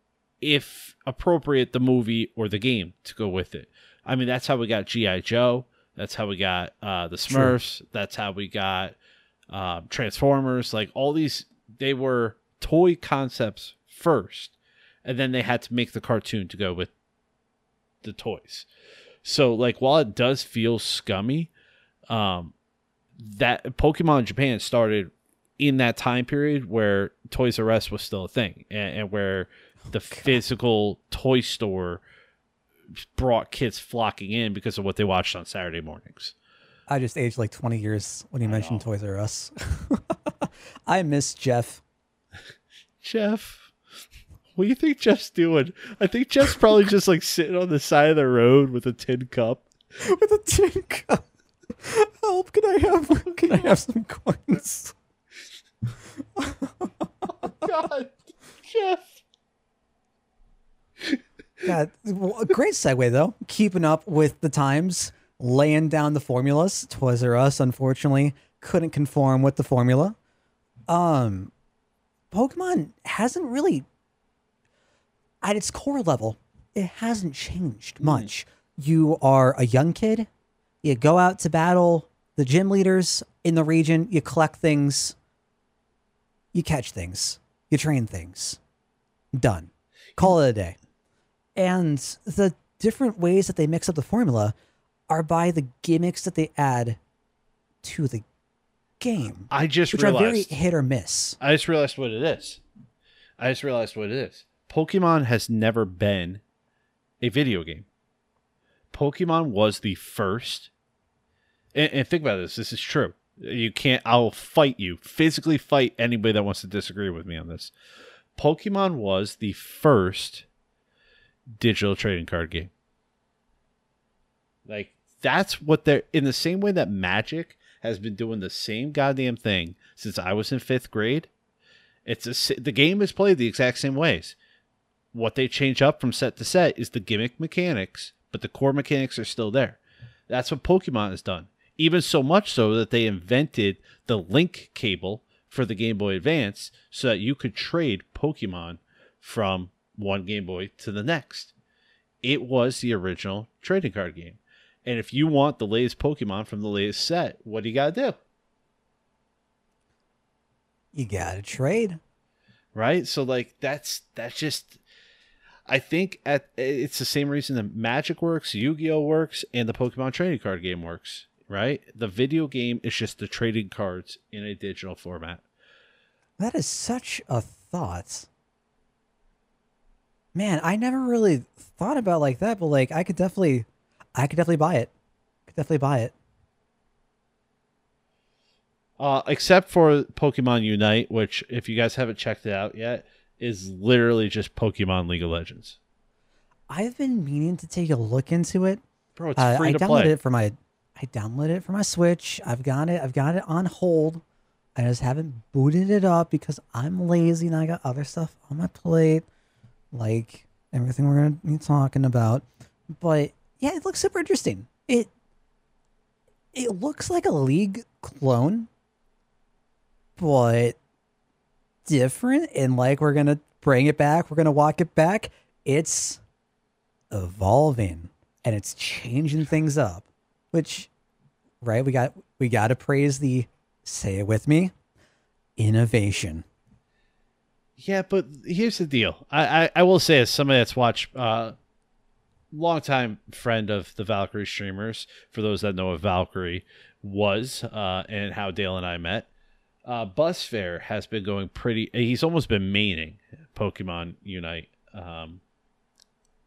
Speaker 1: if appropriate the movie or the game to go with it. I mean that's how we got gi joe. That's how we got uh, the
Speaker 2: True.
Speaker 1: smurfs. That's how we got um, transformers. Like all these they were toy concepts first and then they had to make the cartoon to go with the toys. So like while it does feel scummy um that pokemon japan started in that time period where toys r us was still a thing and, and where the physical toy store brought kids flocking in because of what they watched on saturday mornings
Speaker 2: I just aged like 20 years when you
Speaker 1: I
Speaker 2: mentioned
Speaker 1: know.
Speaker 2: Toys R Us. (laughs) I miss Jeff.
Speaker 1: jeff what do you think jeff's doing i think jeff's probably just like sitting on the side of the road with a tin cup
Speaker 2: with a tin cup. Help! Can I have? Can I have some coins?
Speaker 1: God, Jeff.
Speaker 2: Yeah, well, a great segue though. Keeping up with the times, laying down the formulas. Toys R Us, unfortunately, couldn't conform with the formula. Um, Pokemon hasn't really, at its core level, it hasn't changed much. You are a young kid. You go out to battle the gym leaders in the region. You collect things. You catch things. You train things. Done. Call it a day. And the different ways that they mix up the formula are by the gimmicks that they add to the game,
Speaker 1: I just
Speaker 2: which are very
Speaker 1: realized.
Speaker 2: hit or miss.
Speaker 1: I just realized what it is. I just realized what it is. Pokemon has never been a video game. Pokemon was the first. And, and think about this. This is true. You can't. I'll fight you. Physically fight anybody that wants to disagree with me on this. Pokemon was the first digital trading card game. Like that's what they're in the same way that Magic has been doing the same goddamn thing since I was in fifth grade. It's a, the game is played the exact same ways. What they change up from set to set is the gimmick mechanics, but the core mechanics are still there. That's what Pokemon has done. Even so much so that they invented the link cable for the Game Boy Advance so that you could trade Pokemon from one Game Boy to the next. It was the original trading card game. And if you want the latest Pokemon from the latest set, what do you got to do?
Speaker 2: You gotta trade.
Speaker 1: right so like that's that's just i think at it's the same reason that magic works yu-gi-oh works and the pokemon trading card game works right the video game is just the trading cards in a digital format
Speaker 2: That is such a thought. Man, I never really thought about it like that, but like I could definitely I could definitely buy it. Could definitely buy it.
Speaker 1: uh, except for pokemon unite which if you guys haven't checked it out yet is literally just pokemon league of legends
Speaker 2: I've been meaning to take a look into it.
Speaker 1: bro it's
Speaker 2: Uh,
Speaker 1: free
Speaker 2: I
Speaker 1: to
Speaker 2: downloaded
Speaker 1: play
Speaker 2: it for my I downloaded it for my Switch. I've got it. I've got it on hold. I just haven't booted it up because I'm lazy and I got other stuff on my plate, like everything we're gonna be talking about. But yeah, it looks super interesting. It it looks like a League clone, but different. And like we're gonna bring it back. We're gonna walk it back. It's evolving and it's changing things up which right we got we got to praise the say it with me innovation
Speaker 1: Yeah, but here's the deal. I, I, I will say, as somebody that's watched, uh, longtime friend of the Valkyrie streamers, for those that know what Valkyrie was uh, and how Dale and I met, uh, Bus Fair has been going pretty. He's almost been maining Pokemon Unite um,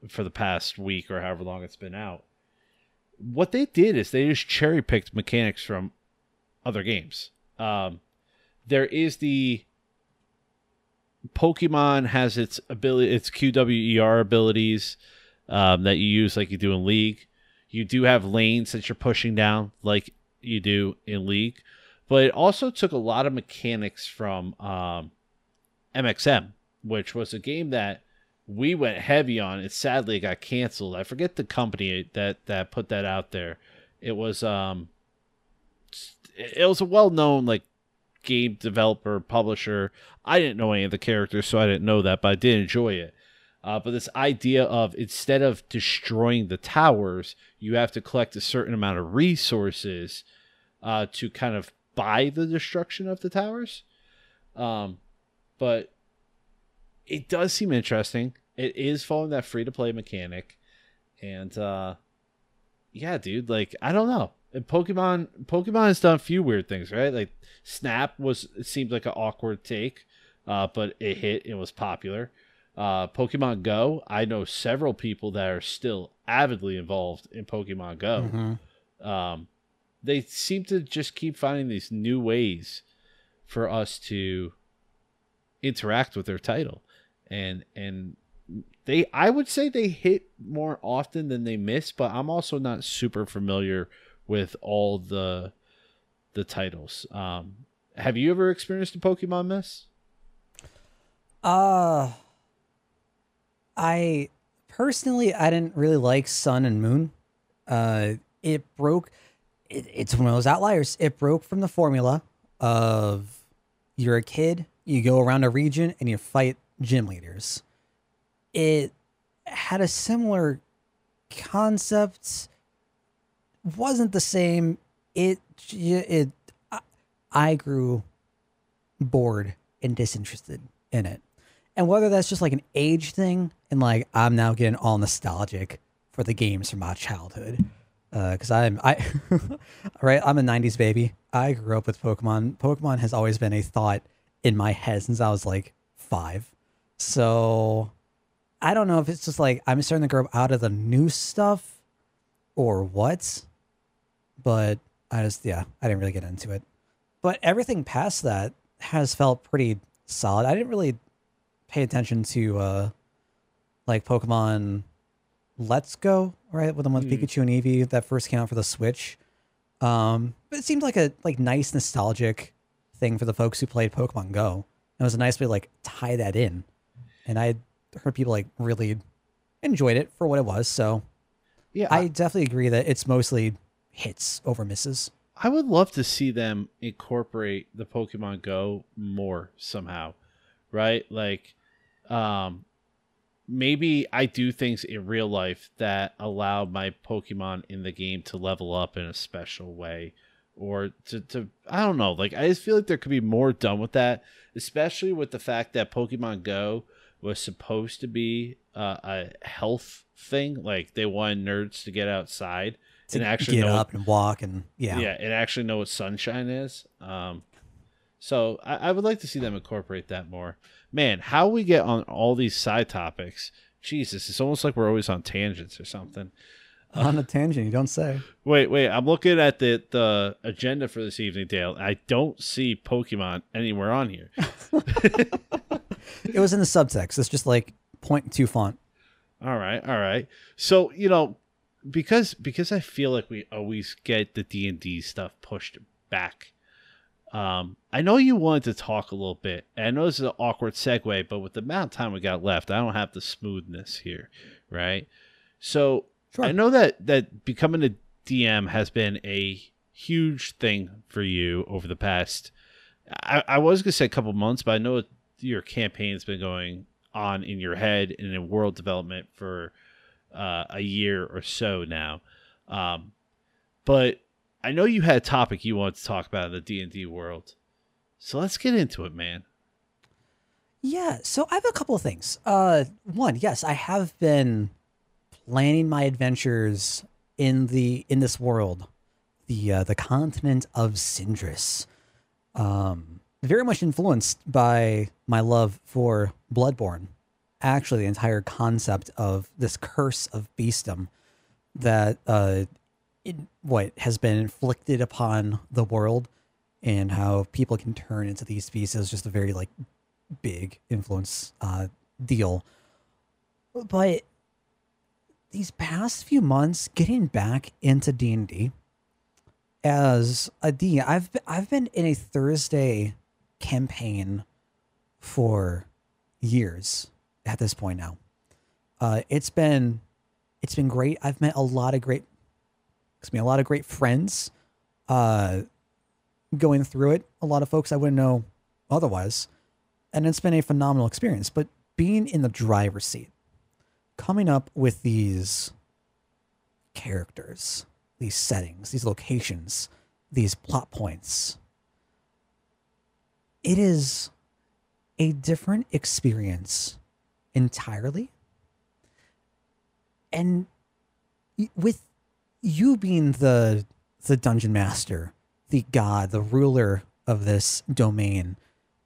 Speaker 1: for the past week or however long it's been out. What they did is they just cherry picked mechanics from other games. Um, there is the Pokemon has its ability, its QWER abilities um, that you use like you do in League. You do have lanes that you're pushing down like you do in League, but it also took a lot of mechanics from um, MXM, which was a game that we went heavy on. It sadly it got canceled. I forget the company that that put that out there. It was um, it was a well known like game developer publisher. I didn't know any of the characters, so I didn't know that, but I did enjoy it. Uh, but this idea of instead of destroying the towers, you have to collect a certain amount of resources uh, to kind of buy the destruction of the towers. Um, but it does seem interesting. It is following that free to play mechanic, and uh, yeah, dude, like I don't know. And Pokemon Pokemon has done a few weird things, right? Like Snap was it seemed like an awkward take, uh, but it hit. It was popular. Uh, Pokemon Go, I know several people that are still avidly involved in Pokemon Go. Um, they seem to just keep finding these new ways for us to interact with their title, and and they I would say they hit more often than they miss, but I'm also not super familiar with all the the titles. Um, have you ever experienced a Pokemon miss?
Speaker 2: Uh I personally I didn't really like Sun and Moon. Uh it broke it, it's one of those outliers. It broke from the formula of you're a kid, you go around a region and you fight gym leaders. It had a similar concept wasn't the same. It it I grew bored and disinterested in it. And whether that's just like an age thing and like I'm now getting all nostalgic for the games from my childhood. Uh, cause I'm, I, (laughs) right. I'm a nineties baby. I grew up with Pokemon. Pokemon has always been a thought in my head since I was like five. So I don't know if it's just like I'm starting to grow out of the new stuff or what, but I just, yeah, I didn't really get into it. But everything past that has felt pretty solid. I didn't really pay attention to uh like Pokemon Let's Go, right? With the one with
Speaker 1: Mm.
Speaker 2: Pikachu and Eevee that first came out for the Switch. Um, but it seemed like a like nice nostalgic thing for the folks who played Pokemon Go. It was a nice way to like tie that in. And I heard people like really enjoyed it for what it was. So
Speaker 1: Yeah,
Speaker 2: I definitely agree that it's mostly hits over misses.
Speaker 1: I would love to see them incorporate the Pokemon Go more somehow, right? Like, um, maybe I do things in real life that allow my Pokemon in the game to level up in a special way, or to, to I don't know. Like, I just feel like there could be more done with that, especially with the fact that Pokemon Go was supposed to be uh, a health thing. Like, they wanted nerds to get outside
Speaker 2: To
Speaker 1: and actually
Speaker 2: get
Speaker 1: know
Speaker 2: up and walk and yeah.
Speaker 1: yeah, and actually know what sunshine is. Um, so I, I would like to see them incorporate that more. Man, how we get on all these side topics? Jesus, it's almost like we're always on tangents or something. (laughs)
Speaker 2: On a tangent, you don't say.
Speaker 1: Wait, wait, I'm looking at the the agenda for this evening, Dale. I don't see Pokemon anywhere on here. (laughs) (laughs) (laughs)
Speaker 2: It was in the subtext. It's just like point two font.
Speaker 1: All right, all right. So you know, because because I feel like we always get the D and D stuff pushed back. Um, I know you wanted to talk a little bit. I know this is an awkward segue, but with the amount of time we got left, I don't have the smoothness here, right? So
Speaker 2: Sure.
Speaker 1: I know that that becoming a DM has been a huge thing for you over the past. I, I was gonna say a couple months, but I know your campaign's been going on in your head and in world development for uh, a year or so now. Um, but I know you had a topic you wanted to talk about in the D and D world, so let's get into it, man.
Speaker 2: Yeah, so I have a couple of things. Uh, one, yes, I have been planning my adventures in the in this world, the uh, the continent of Sindris. Um, very much influenced by my love for Bloodborne. Actually, the entire concept of this curse of beastdom that uh, it, what has been inflicted upon the world, and how people can turn into these beasts is just a very like big influence uh, deal. But these past few months, getting back into D and D as a D, I've I've been in a Thursday campaign for years at this point now. Uh, it's been it's been great. I've met a lot of great, excuse me, a lot of great friends. Uh, going through it, a lot of folks I wouldn't know otherwise and it's been a phenomenal experience. But being in the driver's seat, coming up with these characters, these settings, these locations, these plot points, it is a different experience entirely. And with you being the the dungeon master, the god, the ruler of this domain,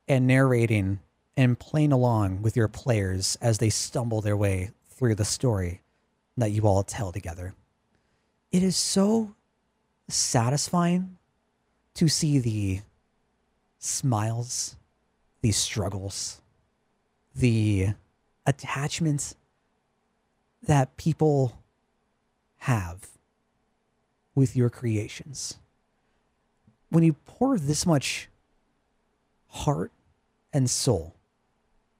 Speaker 2: and narrating and playing along with your players as they stumble their way through the story that you all tell together. It is so satisfying to see the smiles, the struggles, the attachments that people have with your creations. When you pour this much heart and soul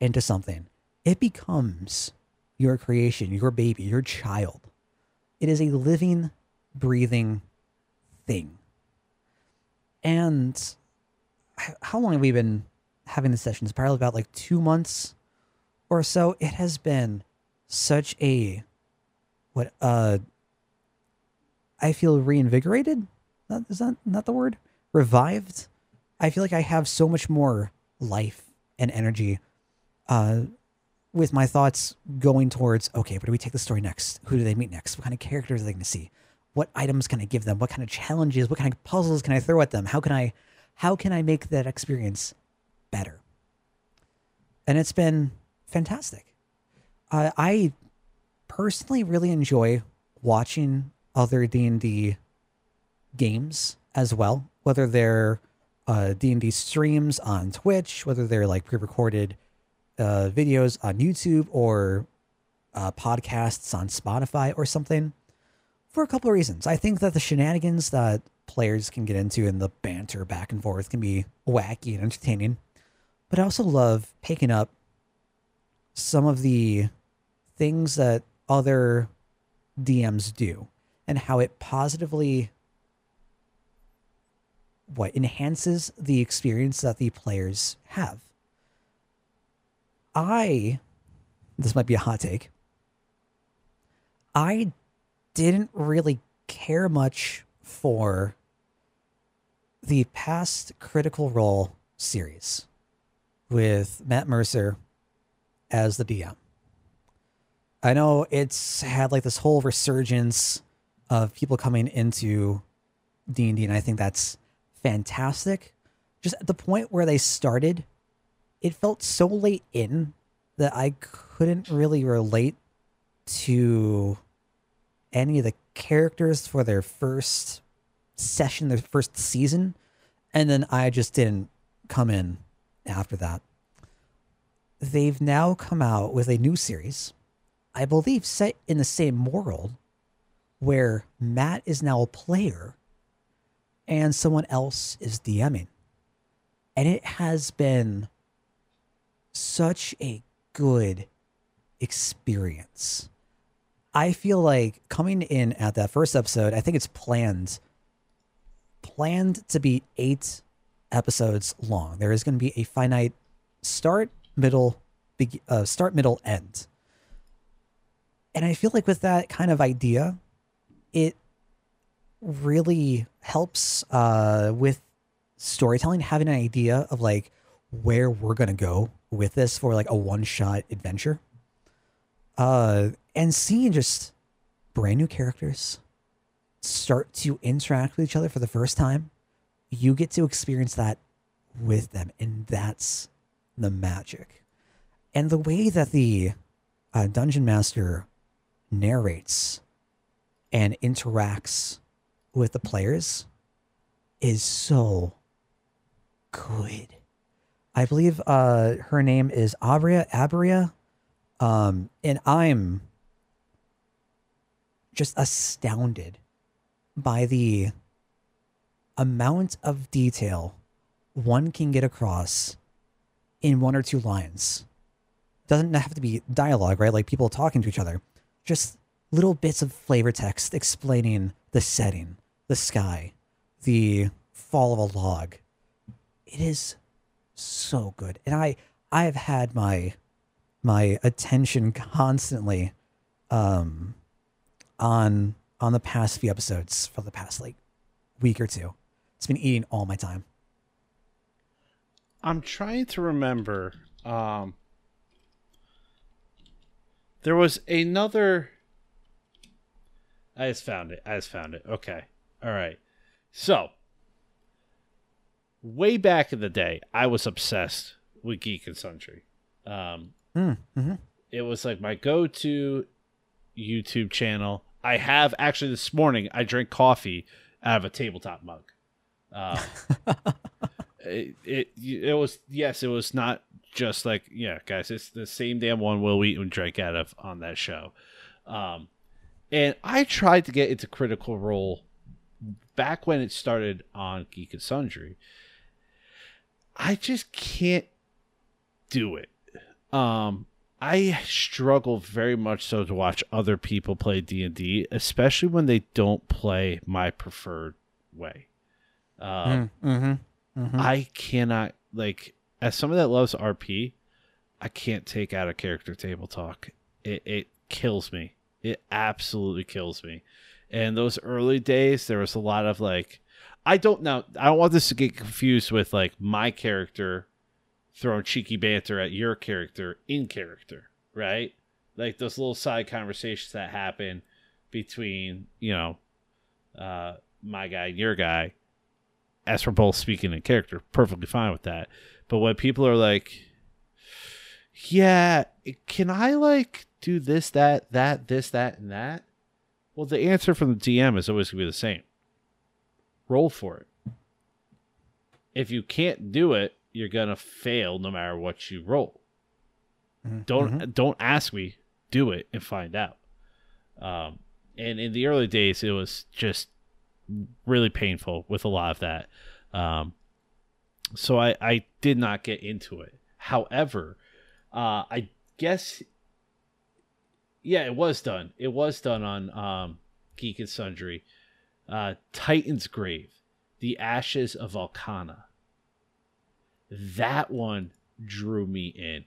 Speaker 2: into something, it becomes your creation, your baby, your child. It is a living, breathing thing. And how long have we been having the sessions? Probably about like two months or so. It has been such a what uh I feel reinvigorated. Is that not the word? Revived. I feel like I have so much more life and energy uh, with my thoughts going towards okay, where do we take the story next? Who do they meet next? What kind of characters are they going to see? What items can I give them? What kind of challenges? What kind of puzzles can I throw at them? How can I, how can I make that experience better? And it's been fantastic. Uh, I personally really enjoy watching other D and D games as well, whether they're uh, D&D streams on Twitch, whether they're like pre-recorded uh, videos on YouTube or uh, podcasts on Spotify or something, for a couple of reasons. I think that the shenanigans that players can get into and the banter back and forth can be wacky and entertaining. But I also love picking up some of the things that other DMs do and how it positively what enhances the experience that the players have. I this might be a hot take. I didn't really care much for the past Critical Role series with Matt Mercer as the DM. I know it's had like this whole resurgence of people coming into D&D and I think that's fantastic. Just at the point where they started, it felt so late in that I couldn't really relate to any of the characters for their first session, their first season. And then I just didn't come in after that. They've now come out with a new series, I believe set in the same world, where Matt is now a player and someone else is DMing. And it has been such a good experience. I feel like coming in at that first episode, I think it's planned planned to be 8 episodes long. There is going to be a finite start, middle, big, uh, start, middle, end. And I feel like with that kind of idea, it really helps uh, with storytelling, having an idea of like where we're gonna go with this for like a one shot adventure. Uh, and seeing just brand new characters start to interact with each other for the first time, you get to experience that with them, and that's the magic. And the way that the uh, dungeon master narrates and interacts with the players is so good. I believe uh, her name is Aabria Aabria. Um, and I'm just astounded by the amount of detail one can get across in one or two lines. Doesn't have to be dialogue, right? Like people talking to each other. Just little bits of flavor text explaining the setting, the sky, the fall of a log. It is so good. And I I have had my my attention constantly um on on the past few episodes for the past like week or two. It's been eating all my time.
Speaker 1: I'm trying to remember. Um, there was another. I just found it. I just found it. Okay. All right. So, way back in the day, I was obsessed with Geek and Sundry. Um,
Speaker 2: Mm, hmm
Speaker 1: it was like my go-to YouTube channel. I have actually this morning. I drank coffee out of a tabletop mug. Uh, (laughs) it, it it was yes, it was not just like yeah, guys. It's the same damn one Wil Wheaton drank out of on that show. Um, and I tried to get into Critical Role back when it started on Geek and Sundry. I just can't do it. Um, I struggle very much so to watch other people play D and D, especially when they don't play my preferred way. Um,
Speaker 2: mm-hmm. Mm-hmm.
Speaker 1: I cannot like as someone that loves RP, I can't take out a character table talk. It it kills me. It absolutely kills me. And those early days, there was a lot of like, I don't know. I don't want this to get confused with like my character throwing cheeky banter at your character in character, right? Like those little side conversations that happen between you know, uh, my guy and your guy. As we're both speaking in character, perfectly fine with that. But when people are like, "Yeah, can I like do this, that, that, this, that, and that?" Well, the answer from the DM is always going to be the same. Roll for it. If you can't do it, you're going to fail no matter what you roll.
Speaker 2: Mm-hmm.
Speaker 1: Don't don't ask me, do it and find out. Um, and in the early days, it was just really painful with a lot of that. Um, so I, I did not get into it. However, uh, I guess yeah, it was done. It was done on um, Geek and Sundry. Uh, Titansgrave, The Ashes of Valkana. That one drew me in.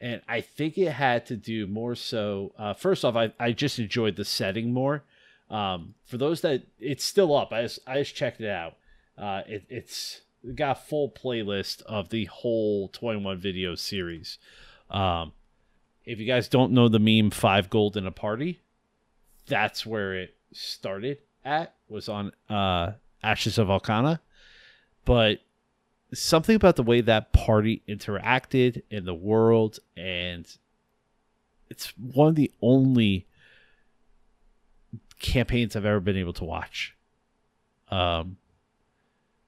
Speaker 1: And I think it had to do more so. Uh, first off, I, I just enjoyed the setting more. Um, for those that it's still up, I just, I just checked it out. Uh, it, it's got full playlist of the whole 21 video series. Um, if you guys don't know the meme five gold in a party, that's where it started at was on uh Ashes of Valkana. But something about the way that party interacted in the world and it's one of the only campaigns I've ever been able to watch. Um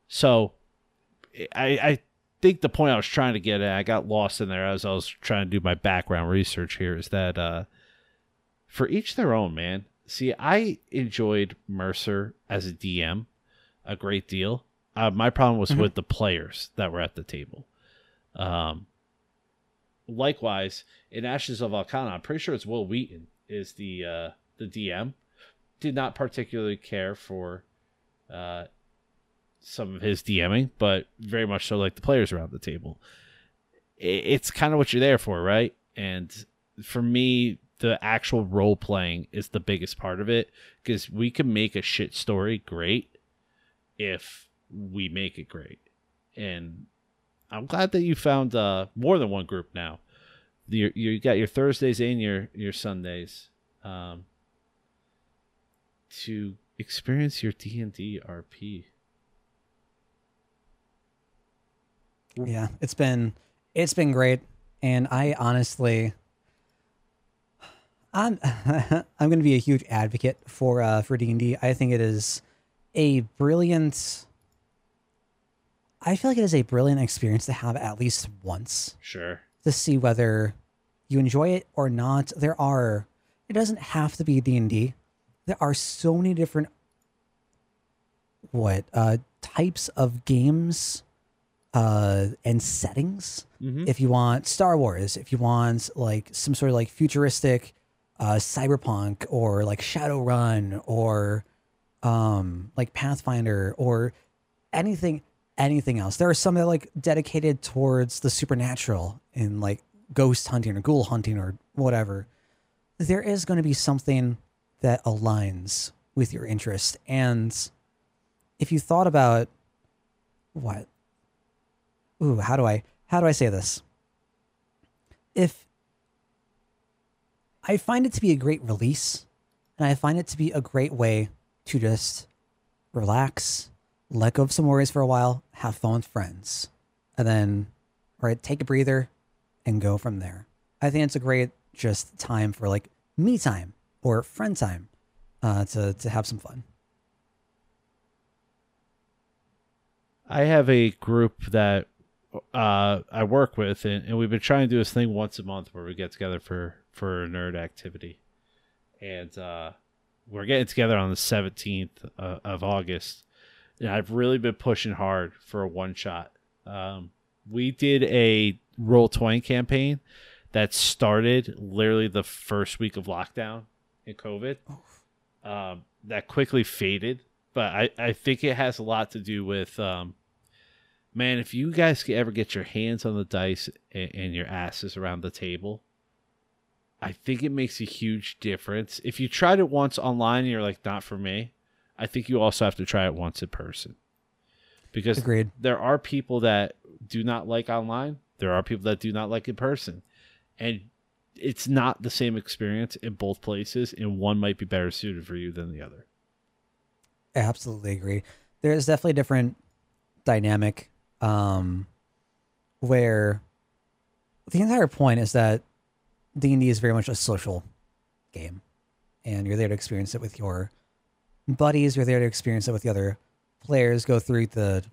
Speaker 1: so I I think the point I was trying to get at, I got lost in there as I was trying to do my background research here, is that uh, for each their own, man. See, I enjoyed Mercer as a DM a great deal. Uh, my problem was
Speaker 2: Mhm.
Speaker 1: with the players that were at the table. Um, likewise, in Ashes of Valkana, I'm pretty sure it's Wil Wheaton is the uh, the DM. Did not particularly care for uh, some of his DMing, but very much so like the players around the table. It's kind of what you're there for, right? And for me, the actual role playing is the biggest part of it because we can make a shit story great if we make it great. And I'm glad that you found uh, more than one group now. You you got your Thursdays and your your Sundays um, to experience your D and D RP.
Speaker 2: Yeah, it's been it's been great, and I honestly, I'm (laughs) I'm going to be a huge advocate for uh, for D and D. I think it is a brilliant. I feel like it is a brilliant experience to have at least once
Speaker 1: Sure.
Speaker 2: to see whether you enjoy it or not. There are it doesn't have to be D and D. There are so many different what uh types of games uh and settings
Speaker 1: Mm-hmm.
Speaker 2: if you want Star Wars, if you want like some sort of like futuristic uh cyberpunk or like Shadowrun or um like Pathfinder or anything anything else. There are some that are like dedicated towards the supernatural in like ghost hunting or ghoul hunting or whatever. There is going to be something that aligns with your interest and if you thought about what ooh how do i how do i say this if i find it to be a great release and i find it to be a great way to just relax let go of some worries for a while have fun with friends and then right take a breather and go from there. I think it's a great just time for like me time or friend time uh, to to have some fun.
Speaker 1: I have a group that uh, I work with, and, and we've been trying to do this thing once a month where we get together for for a nerd activity, and uh, we're getting together on the seventeenth uh, of August, and I've really been pushing hard for a one shot. Um, we did a roll twenty campaign that started literally the first week of lockdown in COVID. Um, that quickly faded, but I, I think it has a lot to do with um, man. If you guys ever get your hands on the dice and, and your asses around the table, I think it makes a huge difference. If you tried it once online and you're like, not for me, I think you also have to try it once in person. Because
Speaker 2: Agreed.
Speaker 1: there are people that do not like online, there are people that do not like in person. And it's not the same experience in both places, and one might be better suited for you than the other.
Speaker 2: Absolutely agree. There's definitely a different dynamic um, where the entire point is that D&D is very much a social game and you're there to experience it with your buddies, you're there to experience it with the other players, go through the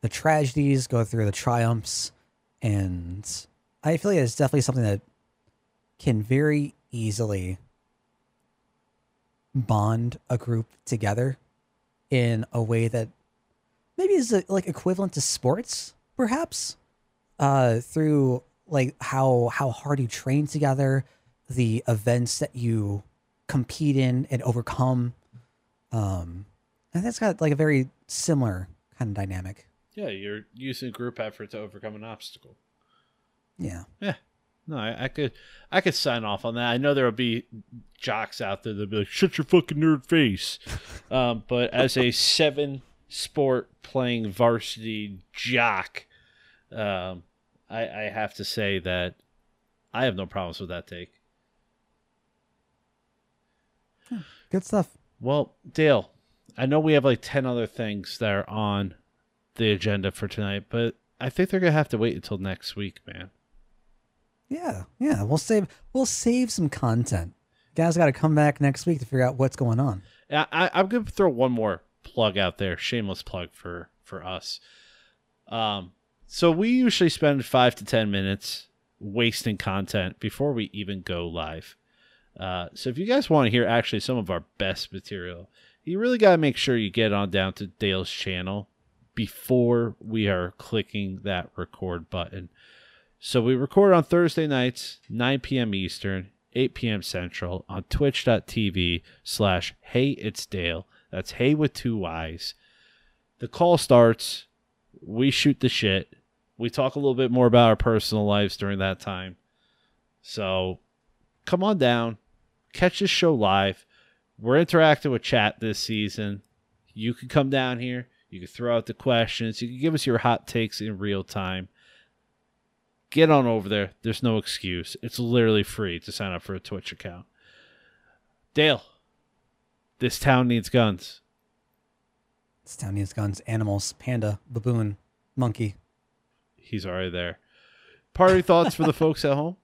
Speaker 2: the tragedies, go through the triumphs and I feel like it's definitely something that can very easily bond a group together in a way that maybe is uh, like equivalent to sports, perhaps, uh, through like how how hard you train together, the events that you compete in and overcome. Um, and that's got like a very similar kind of dynamic.
Speaker 1: Yeah, you're using group effort to overcome an obstacle.
Speaker 2: Yeah.
Speaker 1: Yeah. No, I, I could I could sign off on that. I know there'll be jocks out there that'll be like, shut your fucking nerd face. (laughs) um, but as a seven sport playing varsity jock, um, I, I have to say that I have no problems with that take.
Speaker 2: Good stuff.
Speaker 1: Well, Dale, I know we have like 10 other things that are on the agenda for tonight, but I think they're going to have to wait until next week, man.
Speaker 2: Yeah, yeah. We'll save we'll save some content. Guys got to come back next week to figure out what's going on.
Speaker 1: I, I'm going to throw one more plug out there, shameless plug for for us. Um, so we usually spend five to ten minutes wasting content before we even go live. Uh, so if you guys want to hear actually some of our best material, you really got to make sure you get on down to Dale's channel before we are clicking that record button. So we record on Thursday nights, 9 p.m. Eastern, 8 p.m. Central on twitch.tv slash hey it's Dale. That's hey with two Y's. The call starts. We shoot the shit. We talk a little bit more about our personal lives during that time. So come on down. Catch this show live. We're interacting with chat this season. You can come down here. You can throw out the questions. You can give us your hot takes in real time get on over there. There's no excuse. It's literally free to sign up for a Twitch account. Dale, this town needs guns.
Speaker 2: This town needs guns, animals, panda, baboon, monkey.
Speaker 1: He's already there. Party thoughts for the folks at home?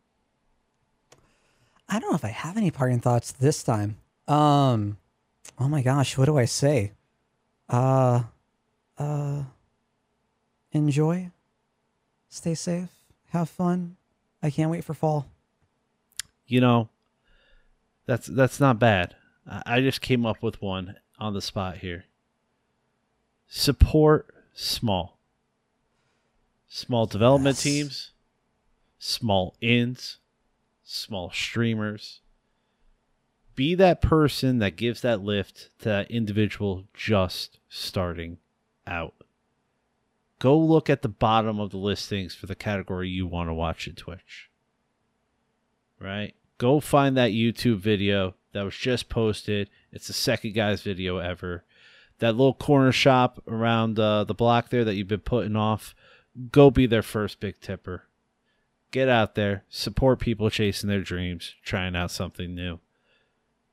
Speaker 2: I don't know if I have any parting thoughts this time. Um, oh my gosh, what do I say? Uh, uh, enjoy, stay safe, have fun. I can't wait for fall.
Speaker 1: You know, that's that's not bad. I just came up with one on the spot here. Support small. Small development
Speaker 2: Yes.
Speaker 1: teams, small ins, small streamers. Be that person that gives that lift to that individual just starting out. Go look at the bottom of the listings for the category you want to watch at Twitch. Right? Go find that YouTube video that was just posted. It's the second guy's video ever. That little corner shop around uh, the block there that you've been putting off. Go be their first big tipper. Get out there, support people chasing their dreams, trying out something new.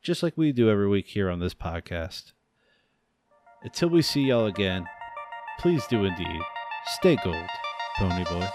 Speaker 1: Just like we do every week here on this podcast. Until we see y'all again, please do indeed stay gold, Ponyboy.